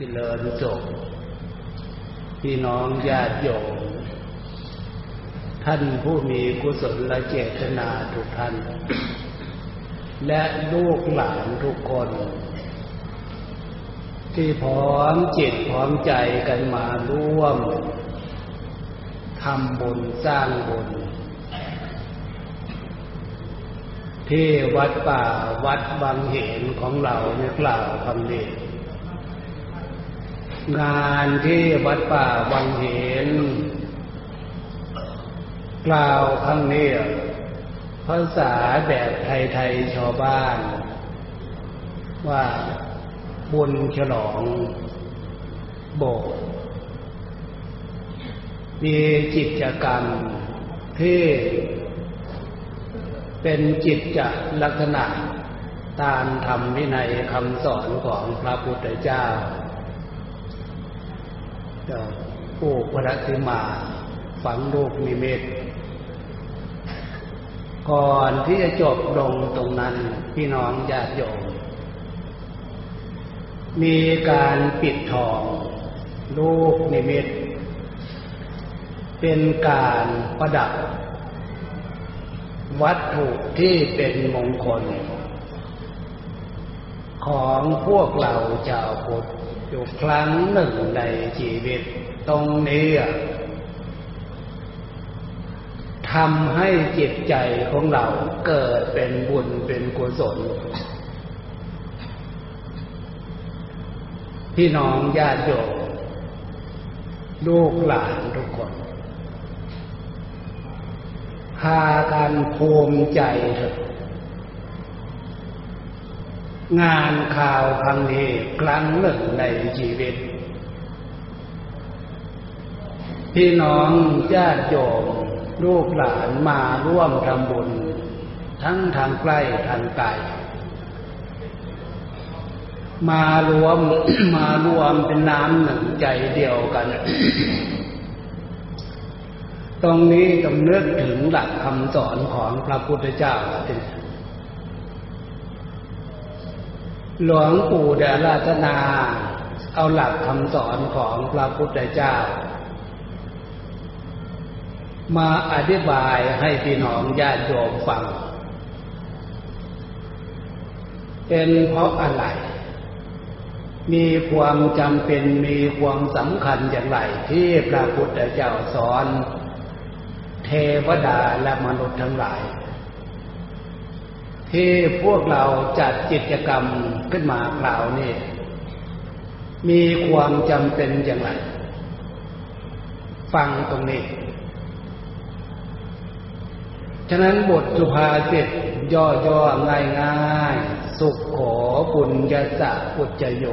เจริญจบพี่น้องญาติโยมท่านผู้มีกุศลและเจตนาทุกท่าน และลูกหลานทุกคน ที่พร้อมจิตพร้อมใจกันมาร่วมทำบุญสร้างบุญ ที่วัดป่าวัดบางเหนของเราเนี่ยกล่าวคำนี้ งานที่วัดป่าบางเหนกล่าวครั้งนี้ภาษาแบบไทยๆชาวบ้าน ว่าบุญฉลองโบสถ์มีจิตกรรมที่เป็นจิตจะลักษณะตามธรรมวินัยคำสอนของพระพุทธเจ้า ผู้พระธิมาฝังลูกนิมิตก่อนที่จะจบลงตรงนั้นพี่น้องญาติโยม มีการปิดทองลูกนิมิต เป็นการประดับ วัตถุที่เป็นมงคล ของพวกเราชาวพุทธ อยู่ครั้งหนึ่งในชีวิต ตรงนี้ทำให้จิตใจของเราเกิดเป็นบุญเป็นกุศลพี่น้องญาติโยมลูกหลานทุกคน พากันภูมิใจเถอะ งานข่าวครั้งนี้ครั้งหนึ่งในชีวิต พี่น้องญาติโยมลูกหลานมาร่วมทำบุญ ทั้งทางใกล้ทางไกลมารวมมารวมเป็นน้ำหนึ่งใจเดียวกัน ตรงนี้ต้องนึกถึงหลักคำสอนของพระพุทธเจ้า หลวงปู่เดราธนา เอาหลักคำสอนของพระพุทธเจ้า มาอธิบายให้พี่น้องญาติโยมฟัง เป็นเพราะอะไร มีความจำเป็นมีความสำคัญอย่างไรที่พระพุทธเจ้าสอน เทวดาและมนุษย์ทั้งหลาย ที่พวกเราจัดกิจกรรมขึ้นมากล่าวนี่มีความจำเป็นอย่างไร ฟังตรงนี้ ฉะนั้นบทสุภาษิตย่อๆง่ายๆ สุขขอปุญญาสะปุจโย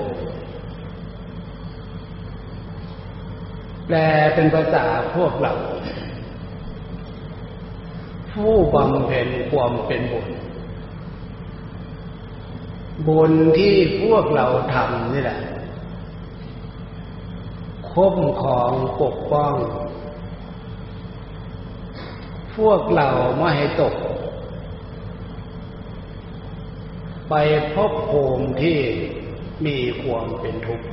แปลเป็นภาษาพวกเรา ผู้บำเพ็ญความเป็นบุญ บุญที่พวกเราทำนี่แหละคุ้มของปกป้อง พวกเราไม่ให้ตก ไปพบภูมิที่มีความเป็นทุกข์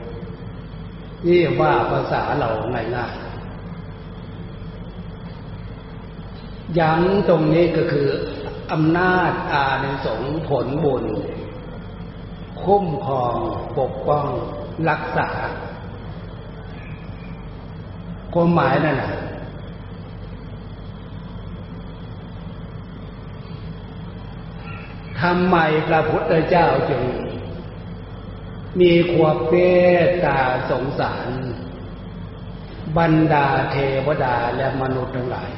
นี่ว่าภาษาเราง่ายๆย้ำตรงนี้ก็คืออำนาจอานิสงส์ผลบุญ คุ้มครองปกป้องรักษาความหมายนั่นแหละทำไมพระพุทธเจ้าจึง มีความเมตตาสงสาร บรรดาเทวดาและมนุษย์ทั้งหลาย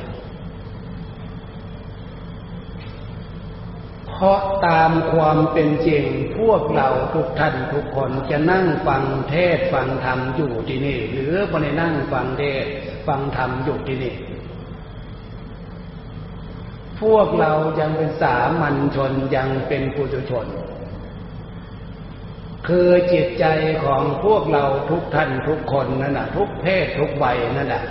เพราะตามความเป็นจริงพวกเราทุกท่านทุกคนจะนั่งฟังเทศฟังธรรมอยู่ที่นี่ หรือไม่ได้นั่งฟังเทศฟังธรรมอยู่ที่นี่ พวกเรายังเป็นสามัญชนยังเป็นปุถุชน คือจิตใจของพวกเราทุกท่านทุกคนนั่นแหะทุกเพศทุกใบนั่นแหละ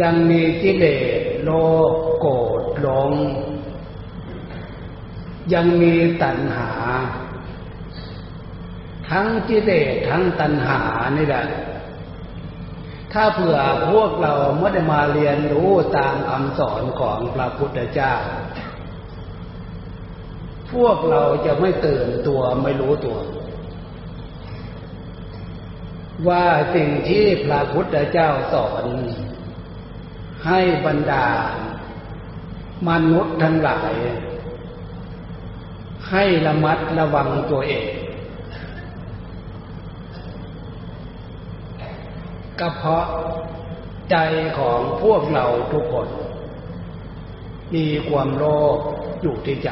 ยังมีกิเลสโลภโกรธหลง ยังมีตัณหา ทั้งกิเลสทั้งตัณหานี่แหละ ถ้าเผื่อพวกเราไม่ได้มาเรียนรู้ตามคำสอนของพระพุทธเจ้า พวกเราจะไม่ตื่นตัวไม่รู้ตัวว่าสิ่งที่พระพุทธเจ้าสอน ให้บรรดา มนุษย์ทั้งหลาย ให้ระมัดระวังตัวเอง ก็เพราะใจของพวกเราทุกคน มีความโลภอยู่ที่ใจ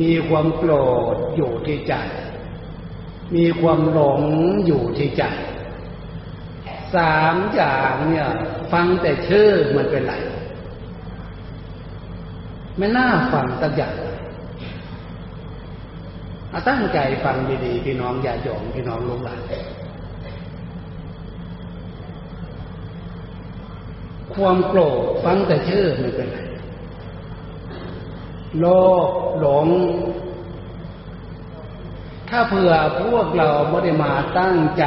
มีความโกรธอยู่ที่ใจ มีความหลงอยู่ที่ใจ สามอย่างเนี่ย ฟังแต่ชื่อมันเป็นไรไม่น่าฟังสักอย่างตั้งใจฟังดีๆพี่น้องอย่าหยงพี่น้องลูกหลานความโกรธฟังแต่ชื่อไม่เป็นไรโลภหลง ถ้าเผื่อพวกเราไม่ได้มาตั้งใจ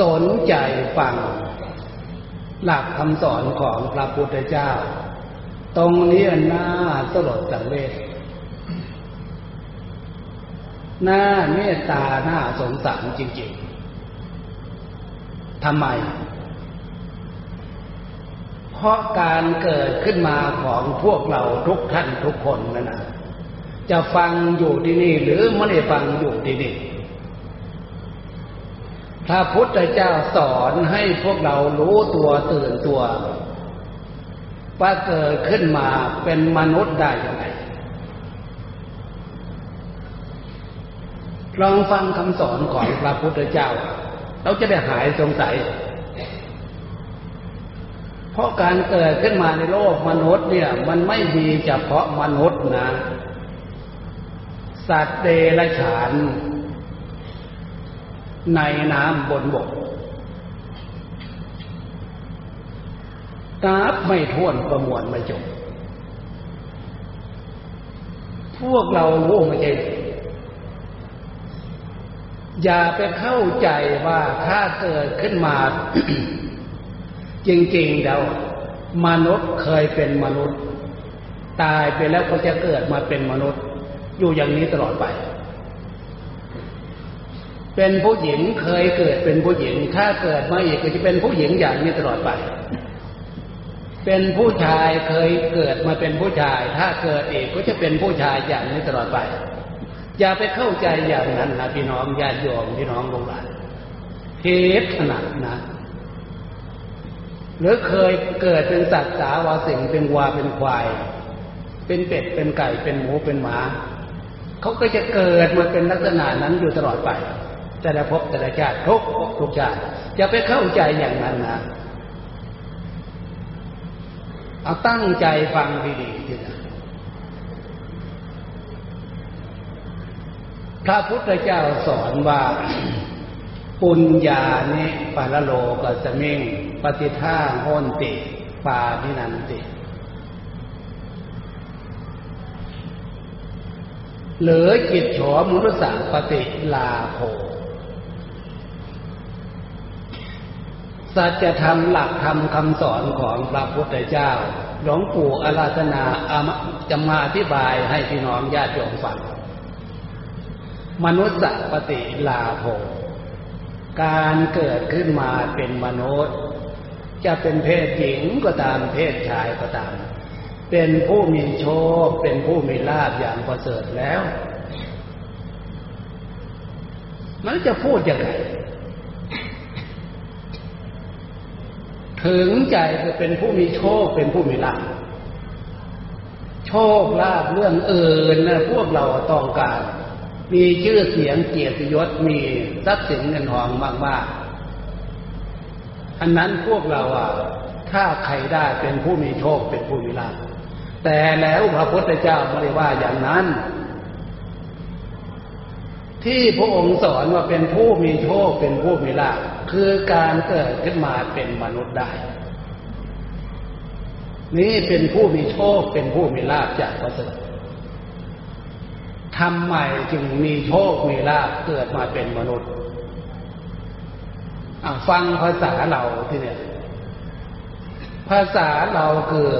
สนใจฟังหลักคำสอนของพระพุทธเจ้า ตรงนี้น่าสลดสังเวชหน้าเมตตาหน้าสงสารจริงๆทำไม เพราะการเกิดขึ้นมาของพวกเราทุกท่านทุกคนนั่นนะจะฟังอยู่ที่นี่หรือไม่ได้ฟังอยู่ที่นี่ พระพุทธเจ้าสอนให้พวกเรารู้ตัวตื่นตัว ว่าเกิดขึ้นมาเป็นมนุษย์ได้ยังไง ลองฟังคำสอนของพระพุทธเจ้า เราจะได้หายสงสัย เพราะการเกิดขึ้นมาในโลกมนุษย์เนี่ย มันไม่ดีเฉพาะมนุษย์นะ สัตว์เดรัจฉาน ในน้ำบนบกกราบไม่ท้วนประมวลไม่จบ พวกเรารู้ไม่ใช่อย่าไปเข้าใจว่าถ้าเกิดขึ้นมา จริงๆแล้วมนุษย์เคยเป็นมนุษย์ ตายไปแล้วก็จะเกิดมาเป็นมนุษย์ อยู่อย่างนี้ตลอดไป เป็นผู้หญิงเคยเกิดเป็นผู้หญิง ถ้าเกิดมาอีกก็จะเป็นผู้หญิงอย่างนี้ตลอดไป เป็นผู้ชายเคยเกิดมาเป็นผู้ชาย ถ้าเกิดอีกก็จะเป็นผู้ชายอย่างนี้ตลอดไป อย่าไปเข้าใจอย่างนั้นนะพี่น้องญาติโยมพี่น้องลงหลานเทศขนาดนะหรือเคยเกิดเป็นสัตว์สาวาสิงเป็นวัวเป็นควาย เป็นเป็ดเป็นไก่เป็นหมูเป็นหมาเขาก็จะเกิดมาเป็นลักษณะนั้นอยู่ตลอดไป แต่ละพบแต่ละชาติทุกทุกชาติอย่าไปเข้าใจอย่างนั้นนะเอาตั้งใจฟังดีๆทีนะพระพุทธเจ้าสอนว่าปุญญานิปาลโลกัสมิงปฏิท่าโหนติปานินันติ เหรือจิตโฉมุรสาปฏิลาโภ สัจธรรมหลักธรรมคำสอนของพระพุทธเจ้า หลวงปู่อาราธนาจะมาอธิบายให้พี่น้องญาติโยมฟัง มนุษย์ปฏิลาโภการเกิดขึ้นมาเป็นมนุษย์ จะเป็นเพศหญิงก็ตามเพศชายก็ตาม เป็นผู้มีโชค เป็นผู้มีลาภอย่างประเสริฐแล้ว มันจะพูดยังไง ถึงใจจะเป็นผู้มีโชคเป็นผู้มีลาภโชคลาภเรื่องเอื่นนะพวกเราต้องการ มีชื่อเสียงเกียรติยศมีทรัพย์สินเงินทองมากๆอันนั้นพวกเราอะถ้าใครได้เป็นผู้มีโชคเป็นผู้มีลาภแต่แล้วพระพุทธเจ้าไม่ได้ว่าอย่างนั้น ที่พระองค์สอนว่าเป็นผู้มีโชคเป็นผู้มีลาภ คือการเกิดขึ้นมาเป็นมนุษย์ได้ นี่เป็นผู้มีโชคเป็นผู้มีลาภจากพระเสด็จทำไมจึงมีโชคมีลาภเกิดมาเป็นมนุษย์ฟังภาษาเราที่เนี่ย ภาษาเราคือ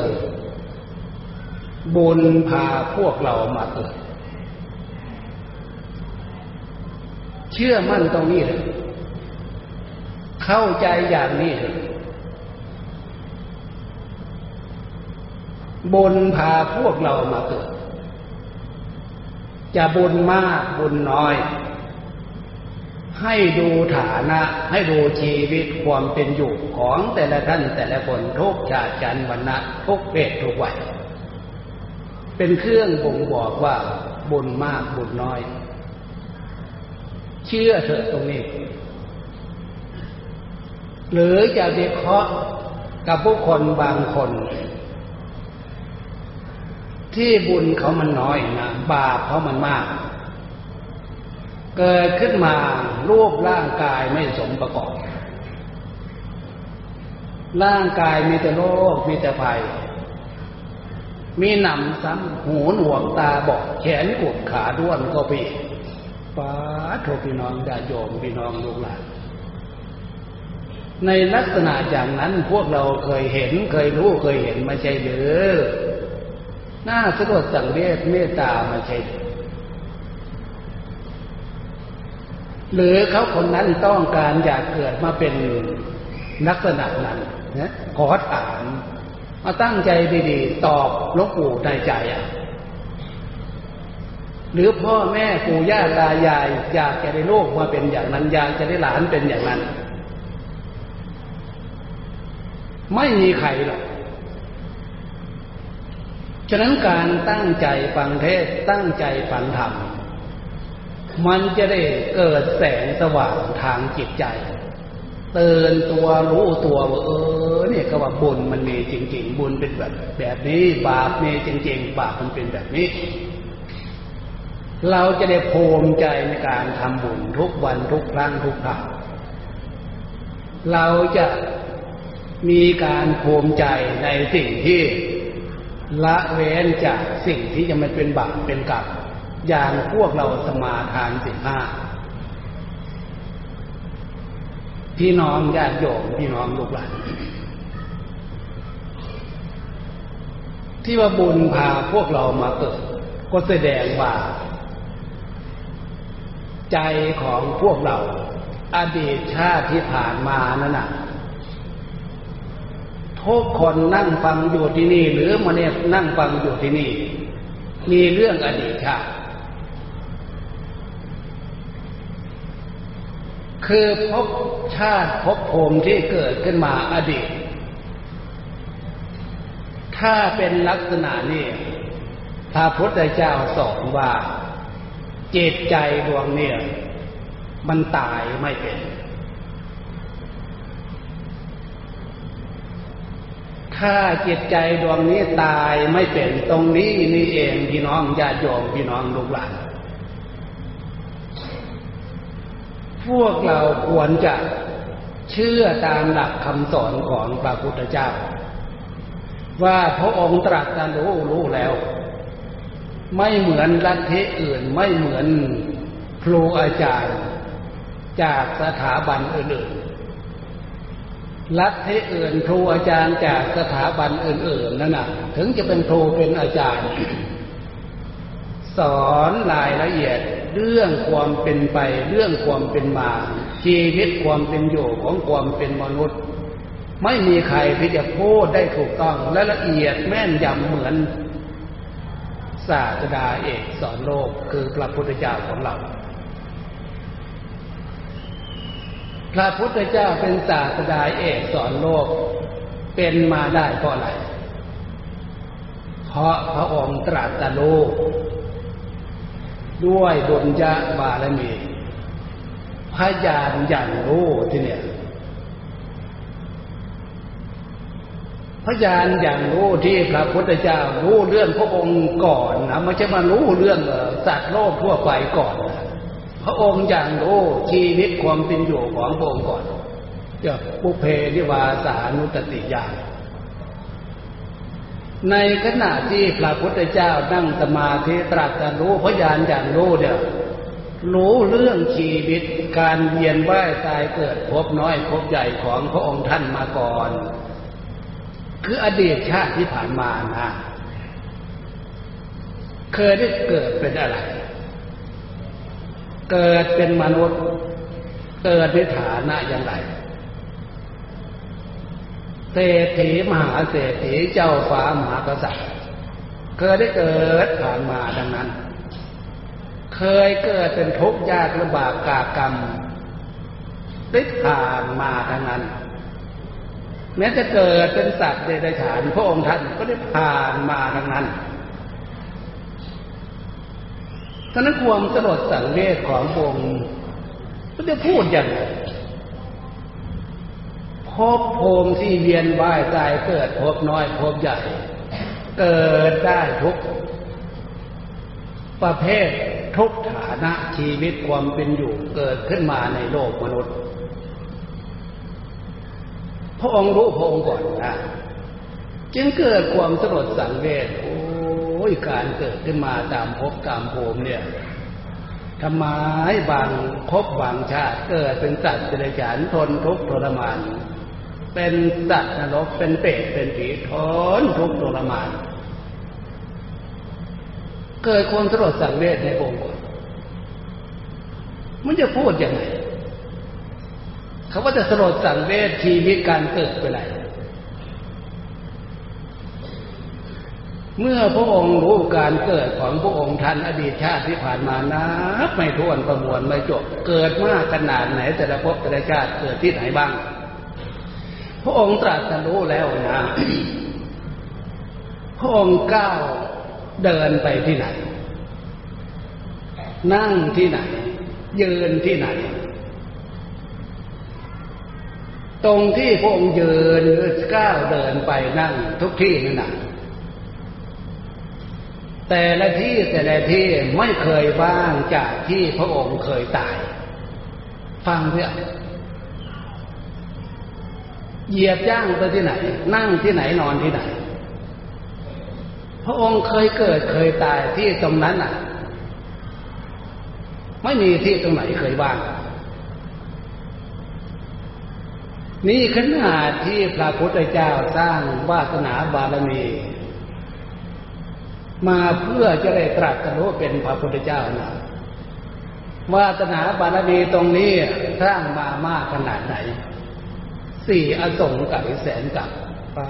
บุญพาพวกเรามาเกิด เชื่อมั่นตรงนี้เลย เข้าใจอย่างนี้บุญพาพวกเรามาเกิด จะบุญมากบุญน้อย ให้ดูฐานะ ให้ดูชีวิตความเป็นอยู่ของแต่ละท่านแต่ละคนทุกชาติจันวรรณะทุกเพศทุกวัยเป็นเครื่องบ่งบอกว่าบุญมากบุญน้อย เชื่อเถอะตรงนี้ หรือจะวิเคราะห์กับผู้คนบางคน ที่บุญเขามันน้อยนะบาปเขามันมาก เกิดขึ้นมารูปร่างกายไม่สมประกอบ ร่างกายมีแต่โรคมีแต่ภัย มีหนำซ้ำหูหนวกตาบอดแขนกุดขาด้วนก็พี่ป้าโทพี่น้องญาโยมพี่น้องลูกหลาน ในลักษณะอย่างนั้นพวกเราเคยเห็นเคยรู้เคยเห็นไม่ใช่หรือน่าสะดวกสังเวชเมตตามาใช่หรือเขาคนนั้นต้องการอยากเกิดมาเป็นลักษณะนั้นนะขอถาม มาตั้งใจดีๆ ตอบหลวงปู่ในใจอะหรือพ่อแม่ปู่ย่าตายาย อยากจะได้ลูกมาเป็นอย่างนั้น อยากจะได้หลานเป็นอย่างนั้น ไม่มีใครหรอกฉะนั้นการตั้งใจฟังเทศตั้งใจฟังธรรม มันจะได้เกิดแสงสว่างทางจิตใจ เตือนตัวรู้ตัวว่าเออเนี่ยก็ว่าบุญมันมีจริง ๆ บุญเป็นแบบ แบบนี้บาปมีจริง ๆ บาปมันเป็นแบบนี้ เราจะได้ภูมิใจในการทำบุญทุกวันทุกครั้งทุกคราวเราจะ มีการภูมิใจในสิ่งที่ละเว้นจากสิ่งที่จะไม่เป็นบาปเป็นกรรมอย่างพวกเราสมาทานสิบห้าพี่น้องญาติโยมพี่น้องลูกหลานที่ว่าบุญพาพวกเรามาเกิด ก็แสดงว่า ใจของพวกเรา อดีตชาติที่ผ่านมานั่นน่ะ ทุกคนนั่งฟังอยู่ที่นี่ หรือมาเนี่ยนั่งฟังอยู่ที่นี่ มีเรื่องอดีตชาติคือพบชาติพบภูมิที่เกิดขึ้นมาอดีต ถ้าเป็นลักษณะนี้พระพุทธเจ้าสอนว่าจิตใจดวงเนี่ย มันตายไม่เป็น ถ้าจิตใจดวงนี้ตายไม่เป็นตรงนี้นี่เองพี่น้องญาติโยมพี่น้องลูกหลานพวกเราควรจะเชื่อตามหลักคำสอนของพระพุทธเจ้า ว่าพระองค์ตรัสรู้รู้แล้ว ไม่เหมือนลัทธิอื่นไม่เหมือนครูอาจารย์ จากสถาบันอื่น ลัทธิอื่นครูอาจารย์จากสถาบันอื่น ๆนั่นน่ะ ถึงจะเป็นครูเป็นอาจารย์ สอนรายละเอียดเรื่องความเป็นไป เรื่องความเป็นมา ชีวิตความเป็นอยู่ของความเป็นมนุษย์ ไม่มีใครที่จะพูดได้ถูกต้องและละเอียดแม่นยำเหมือนศาสดาเอกสอนโลกคือพระพุทธเจ้าของเรา พระพุทธเจ้าเป็นศาสดาเอกสอนโลก เป็นมาได้เพราะอะไร เพราะพระองค์ตรัสรู้ด้วยบุญญาบารมีพยานอย่างรู้ที่เนี่ยพยานอย่างรู้ที่พระพุทธเจ้ารู้เรื่องพระองค์ก่อนนะไม่ใช่มารู้เรื่องสัตว์โลกทั่วไปก่อนนะ ระองค์อย่างรู้ชีวิตความเป็นอยู่ของพระองค์ก่อนจะปุเพนิวาสานุตติญาณในขณะที่พระพุทธเจ้านั่งสมาธิตรัสรู้พยานอย่างรู้เดียวรู้เรื่องชีวิตการเวียนว่ายตายเกิดพบน้อยพบใหญ่ของพระองค์ท่านมาก่อน คืออดีตชาติที่ผ่านมานะ เคยได้เกิดเป็นอะไร เกิดเป็นมนุษย์ เกิดในฐานะอย่างไรเศรษฐีมหาเศรษฐีเจ้าฟ้ามหากษัตริย์ เคยได้เกิดผ่านมาดังนั้น เคยเกิดเป็นทุกข์ยากลำบากกากรรม ได้ผ่านมาดังนั้น แม้จะเกิดเป็นสัตว์เดรัจฉานพระองค์ท่านก็ได้ผ่านมาดังนั้น ฉะนั้นความสลดสังเวชของพระองค์จะพูดอย่างไรพบภูมิที่เวียนว่ายตายเกิดพบน้อยพบใหญ่ เกิดได้ทุกประเภททุกฐานะชีวิตความเป็นอยู่เกิดขึ้นมาในโลกมนุษย์ พระองค์รู้พระองค์ก่อนนะจึงเกิดความสลดสังเวชโอ้ ยการเกิดขึ้นมาตามภพตามภูมิเนี่ยทำไมบางภพบางชาติเกิดเป็นสัตว์เดรัจฉานทนทุกข์ทรมาน เป็นสัตว์นรกเป็นเปรตเป็นผีทนทุกข์ทรมาน เกิดความสลดสังเวชในองค์มันจะพูดยังไงเขาว่าจะสลดสังเวชชีวิตการเกิดไปไหน เมื่อพระองค์รู้การเกิดของพระองค์ท่านอดีตชาติที่ผ่านมานับไม่ถ้วนประมวลไม่จบ เกิดมากขนาดไหนแต่ละภพแต่ละชาติเกิดที่ไหนบ้าง พระองค์ตรัสรู้แล้วนะพระองค์ก้าวเดินไปที่ไหน นั่งที่ไหน ยืนที่ไหน ตรงที่พระองค์ยืนหรือก้าวเดินไปนั่งทุกที่นั่นนะ แต่ละที่แต่ละที่ไม่เคยว่างจากที่พระองค์เคยตาย ฟังเพื่อเหยียบย่างไปที่ไหน นั่งที่ไหนนอนที่ไหน พระองค์เคยเกิดเคยตายที่ตรงนั้นอะ ไม่มีที่ตรงไหนเคยว่าง นี่ขนาดที่พระพุทธเจ้าสร้างวาสนาบารมี มาเพื่อจะได้ตรัสรู้เป็นพระพุทธเจ้านะวาสนาบารมีตรงนี้สร้างมามากขนาดไหน สี่อสงไก่แสนกับป้า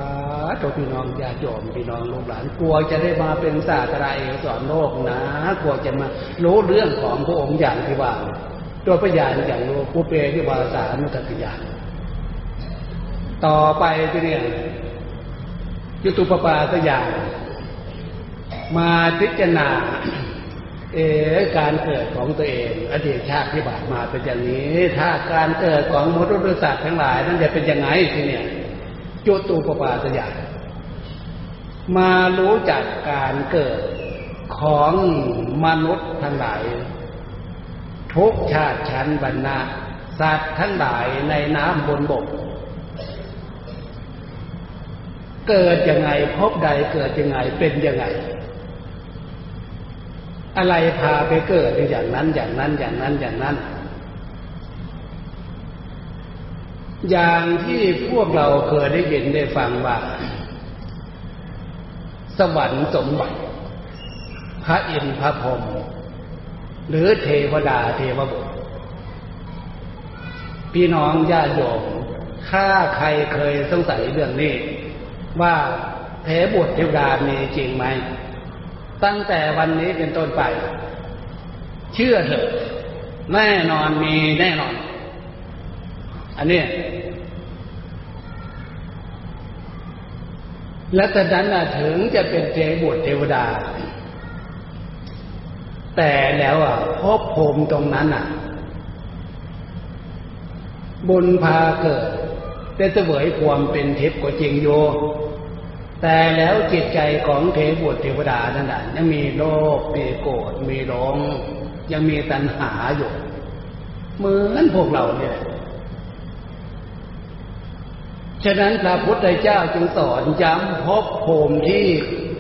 ตัวพี่น้องญาติโยมพี่น้องลูกหลาน กลัวจะได้มาเป็นศาสตราเอกสอนโลกนะ กลัวจะมารู้เรื่องของพระองค์อย่างที่ว่าตัวพยานอย่างรู้ผู้เปรที่วาสานุตติยานต่อไปที่เนี่ยยุตุปปาสยาน มาพิจารณาเออการเกิดของตัวเองอดีตชาติที่ผ่านมาเป็นอย่างนี้ ถ้าการเกิดของมนุษย์สัตว์ทั้งหลายนั่นจะเป็นยังไงทีเนี่ยจุตูปปาสยามารู้จักการเกิดของมนุษย์ทั้งหลาย ทุกชาติชั้นบรรณะสัตว์ทั้งหลายในน้ำบนบก เกิดยังไงพบใดเกิดยังไงเป็นยังไง อะไรพาไปเกิดอย่างนั้นอย่างนั้นอย่างนั้นอย่างนั้น อย่างที่พวกเราเคยได้ยินได้ฟังว่า สวรรค์สมบัติ พระอินทร์พระพรหมหรือเทวดาเทวบุตรพี่น้องญาติโยมถ้าใครเคยสงสัยเรื่องนี้ ว่าเทบุตรเทวดามีจริงไหม ตั้งแต่วันนี้เป็นต้นไป เชื่อเถอะ แน่นอนมีแน่นอน อันนี้และแต่นั้นถึงจะเป็นเทบุตรเทวดา แต่แล้วอะพบภูมิตรงนั้นอะ บุญพาเกิดแต่เสวยความเป็นเทพย์ก็จริงโย แต่แล้วจิตใจของเทวดเทวดานั่นแหละยังมีโลภมีโกรธมีร้อง ยังมีตัณหาอยู่เหมือนพวกเราเนี่ยฉะนั้นพระพุทธเจ้าจึงสอนย้ำพบภูมิที่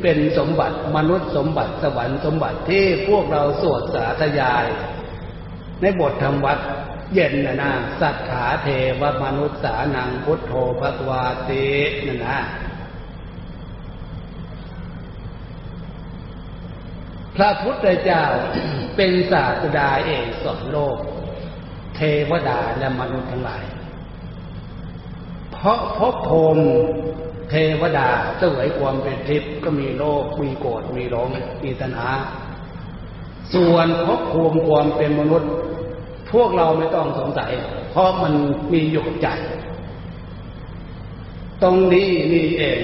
เป็นสมบัติมนุษย์สมบัติสวรรค์สมบัติที่พวกเราสวดสาธยาย ในบทธรรมวัดเย็นนะนะสัทธาเทวมนุษย์สานังพุทโธภควาตินะนะ พระพุทธเจ้าเป็นศาสดาเอกสอนโลก เทวดาและมนุษย์ทั้งหลาย เพราะพบภูมิเทวดาเสวยความเป็นทิพย์ก็มีโลกมีโกรธมีร้องมีตัณหา ส่วนพบภูมิความเป็นมนุษย์ พวกเราไม่ต้องสงสัย เพราะมันมีอยู่กับใจตรงนี้นี่เอง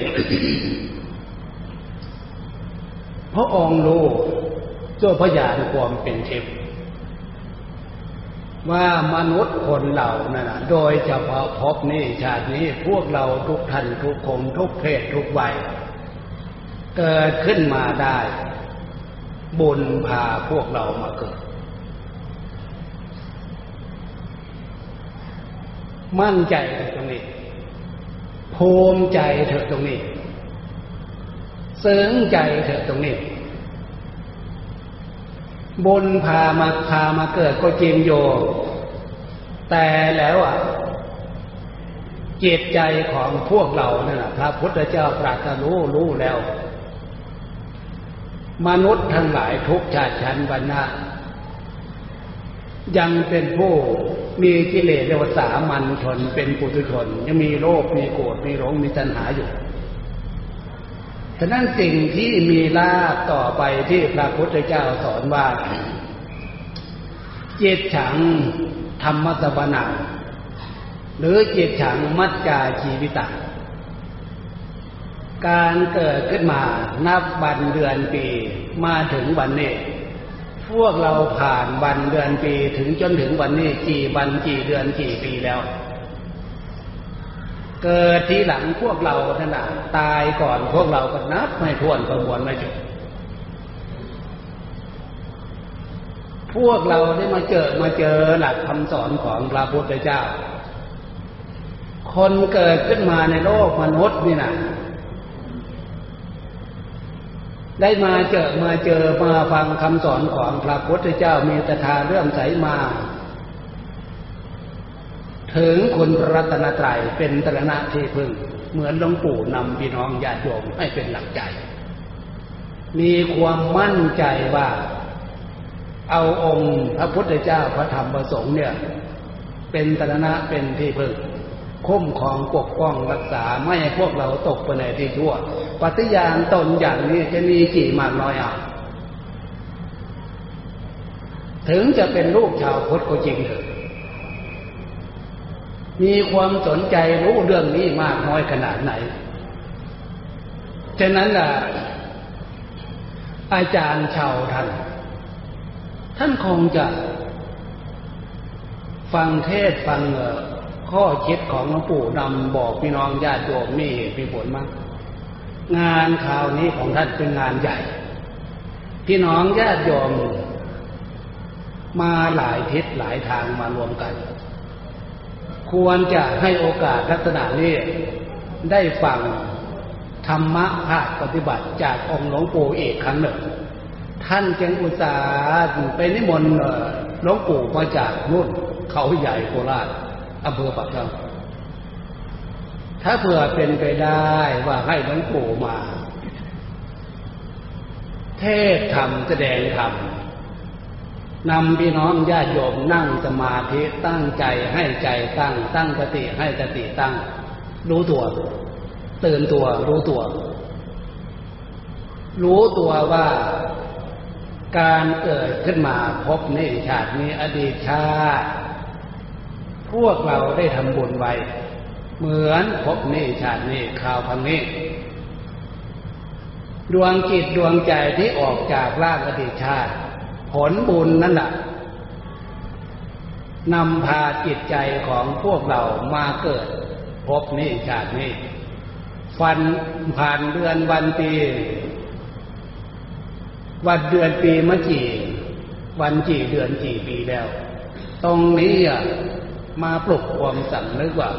พระองค์รู้ ตัวพยานความเป็นทิพย์ว่ามนุษย์คนเรานั่นโดยเฉพาะพบนี้ชาตินี้พวกเราทุกท่านทุกคนทุกเพศทุกวัยเกิดขึ้นมาได้ บุญพาพวกเรามาเกิด มั่นใจเถอะตรงนี้ภูมิใจเถอะตรงนี้เสริงใจเถอะตรงนี้ บุญพามาพามาเกิดก็จริงโย แต่แล้วอะจิตใจของพวกเราเนี่ยพระพุทธเจ้าตรัสรู้รู้แล้ว มนุษย์ทั้งหลายทุกชาติชั้นวรรณะยังเป็นผู้มีกิเลสเรียกว่าสามัญชนเป็นปุถุชน ยังมีโลภมีโกรธมีหลงมีตัณหาอยู่ ฉะนั้นสิ่งที่มีลาบต่อไปที่พระพุทธเจ้าสอนว่า เจตฉังธรรมสวนาหรือเจตฉังมัจจาชีวิตาการเกิดขึ้นมานับวันเดือนปีมาถึงวันนี้ พวกเราผ่านวันเดือนปีถึงจนถึงวันนี้กี่วันกี่เดือนกี่ปีแล้ว เกิดทีหลังพวกเราท่านตายก่อนพวกเราก็นับไม่ทวนประมวลไม่จบพวกเราได้มาเจอมาเจอหลักคำสอนของพระพุทธเจ้า คนเกิดขึ้นมาในโลกมนุษย์นี่นะได้มาเจอมาเจอมาฟังคำสอนของพระพุทธเจ้ามีตถาเรื่องใสมา ถึงคุณรัตนตรัยเป็นตรณะที่พึ่ง เหมือนหลวงปู่นำพี่น้องญาติโยมให้เป็นหลักใจ มีความมั่นใจว่าเอาองค์พระพุทธเจ้าพระธรรมประสงค์เนี่ย เป็นตรณะเป็นที่พึ่งคุ้มครองปกป้องรักษาไม่ให้พวกเราตกไปในที่ชั่วปฏิญาณตนอย่างนี้จะมีกี่มากน้อยอะถึงจะเป็นลูกชาวพุทธก็จริงเถอะ มีความสนใจรู้เรื่องนี้มากน้อยขนาดไหน ฉะนั้นล่ะอาจารย์ชาวท่านท่านคงจะฟังเทศฟังข้อคิดของหลวงปู่นำบอกพี่น้องญาติโยมมีเหตุมีผลมากงานข่าวนี้ของท่านเป็นงานใหญ่ พี่น้องญาติโยมมาหลายทิศหลายทางมารวมกัน ควรจะให้โอกาสลักษณะนี้ได้ฟังธรรมะภาคปฏิบัติจากองค์หลวงปู่เอกครั้งหนึ่ง ท่านจึงอุตส่าห์ไปนิมนต์หลวงปู่มาจากนู่นเขาใหญ่โคราชอำเภอปากช่องถ้าเผื่อเป็นไปได้ว่าให้หลวงปู่มา เทศธรรมแสดงธรรม นำพี่น้องญาติโยมนั่งสมาธิตั้งใจให้ใจตั้ง ตั้งสติให้สติตั้ง รู้ตัว ตื่นตัว รู้ตัว รู้ตัวว่าการเกิดขึ้นมาพบในชาตินี้อดีตชาติพวกเราได้ทำบุญไว้ เหมือนพบนี้ชาตินี้ข่าวพังนี้ ดวงจิตดวงใจที่ออกจากร่างอดีตชาติ ผลบุญนั่นแหละนำพาจิตใจของพวกเรามาเกิด พบนี้ชาตินี้ ฟันผ่านเดือนวันปี วันเดือนปีมะจีวันจีเดือนจีปีแล้ว ตรงนี้อะมาปลุกความสำนึกว่า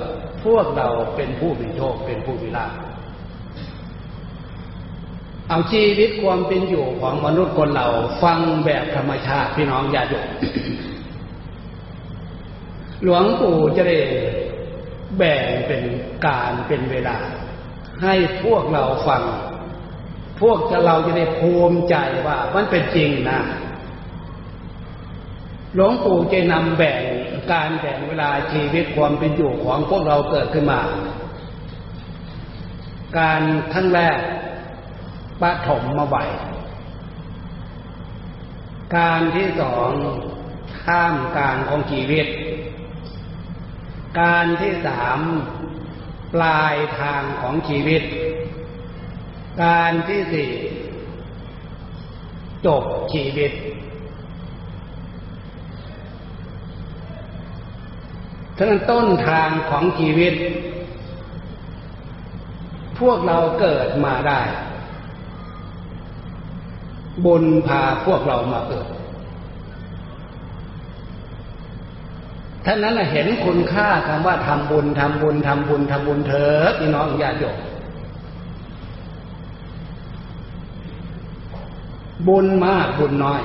พวกเราเป็นผู้มีโชคเป็นผู้มีลาภ เอาชีวิตความเป็นอยู่ของมนุษย์คนเราฟังแบบธรรมชาติพี่น้องอย่าหยุดหลวงปู่จะได้แบ่งเป็นการเป็นเวลา ให้พวกเราฟัง พวกเราจะได้ภูมิใจว่ามันเป็นจริงนะหลวงปู่จะนำแบ่งการแบ่งเวลาชีวิตความเป็นอยู่ของพวกเราเกิดขึ้นมา การขั้งแรก ปฐมมาไหวการที่สองข้ามกางของชีวิต การที่สามปลายทางของชีวิต การที่สี่จบชีวิตฉันต้นทางของชีวิต พวกเราเกิดมาได้ บุญพาพวกเรามาเกิดท่านนั้นเห็นคุณค่าคำว่าทำบุญทำบุญทำบุญทำบุญเถอะพี่น้องญาติโยมบุญมากบุญน้อย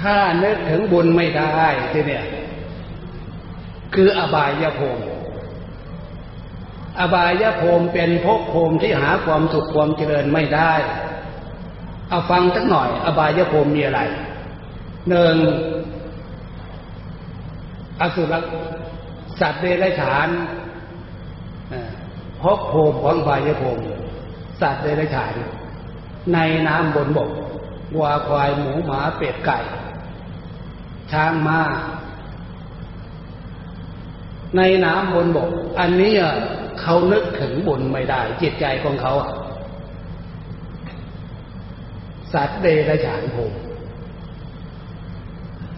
ถ้านึกถึงบุญไม่ได้ทีเนี่ย คืออบายภูมิอบายภูมิเป็นภพภูมิที่หาความสุขความเจริญไม่ได้ เอาฟังสักหน่อย อบายภูมิมีอะไรหนึ่งอสุรสัตว์เดรัจฉานพบภูมิของอบายภูมิสัตว์เดรัจฉาน ในน้ำบนบกวัวควายหมูหมาเป็ดไก่ ช้างม้าในน้ำบนบก อันนี้เขานึกถึงบุญไม่ได้ จิตใจของเขา สัตว์เดรัจฉานภูมิ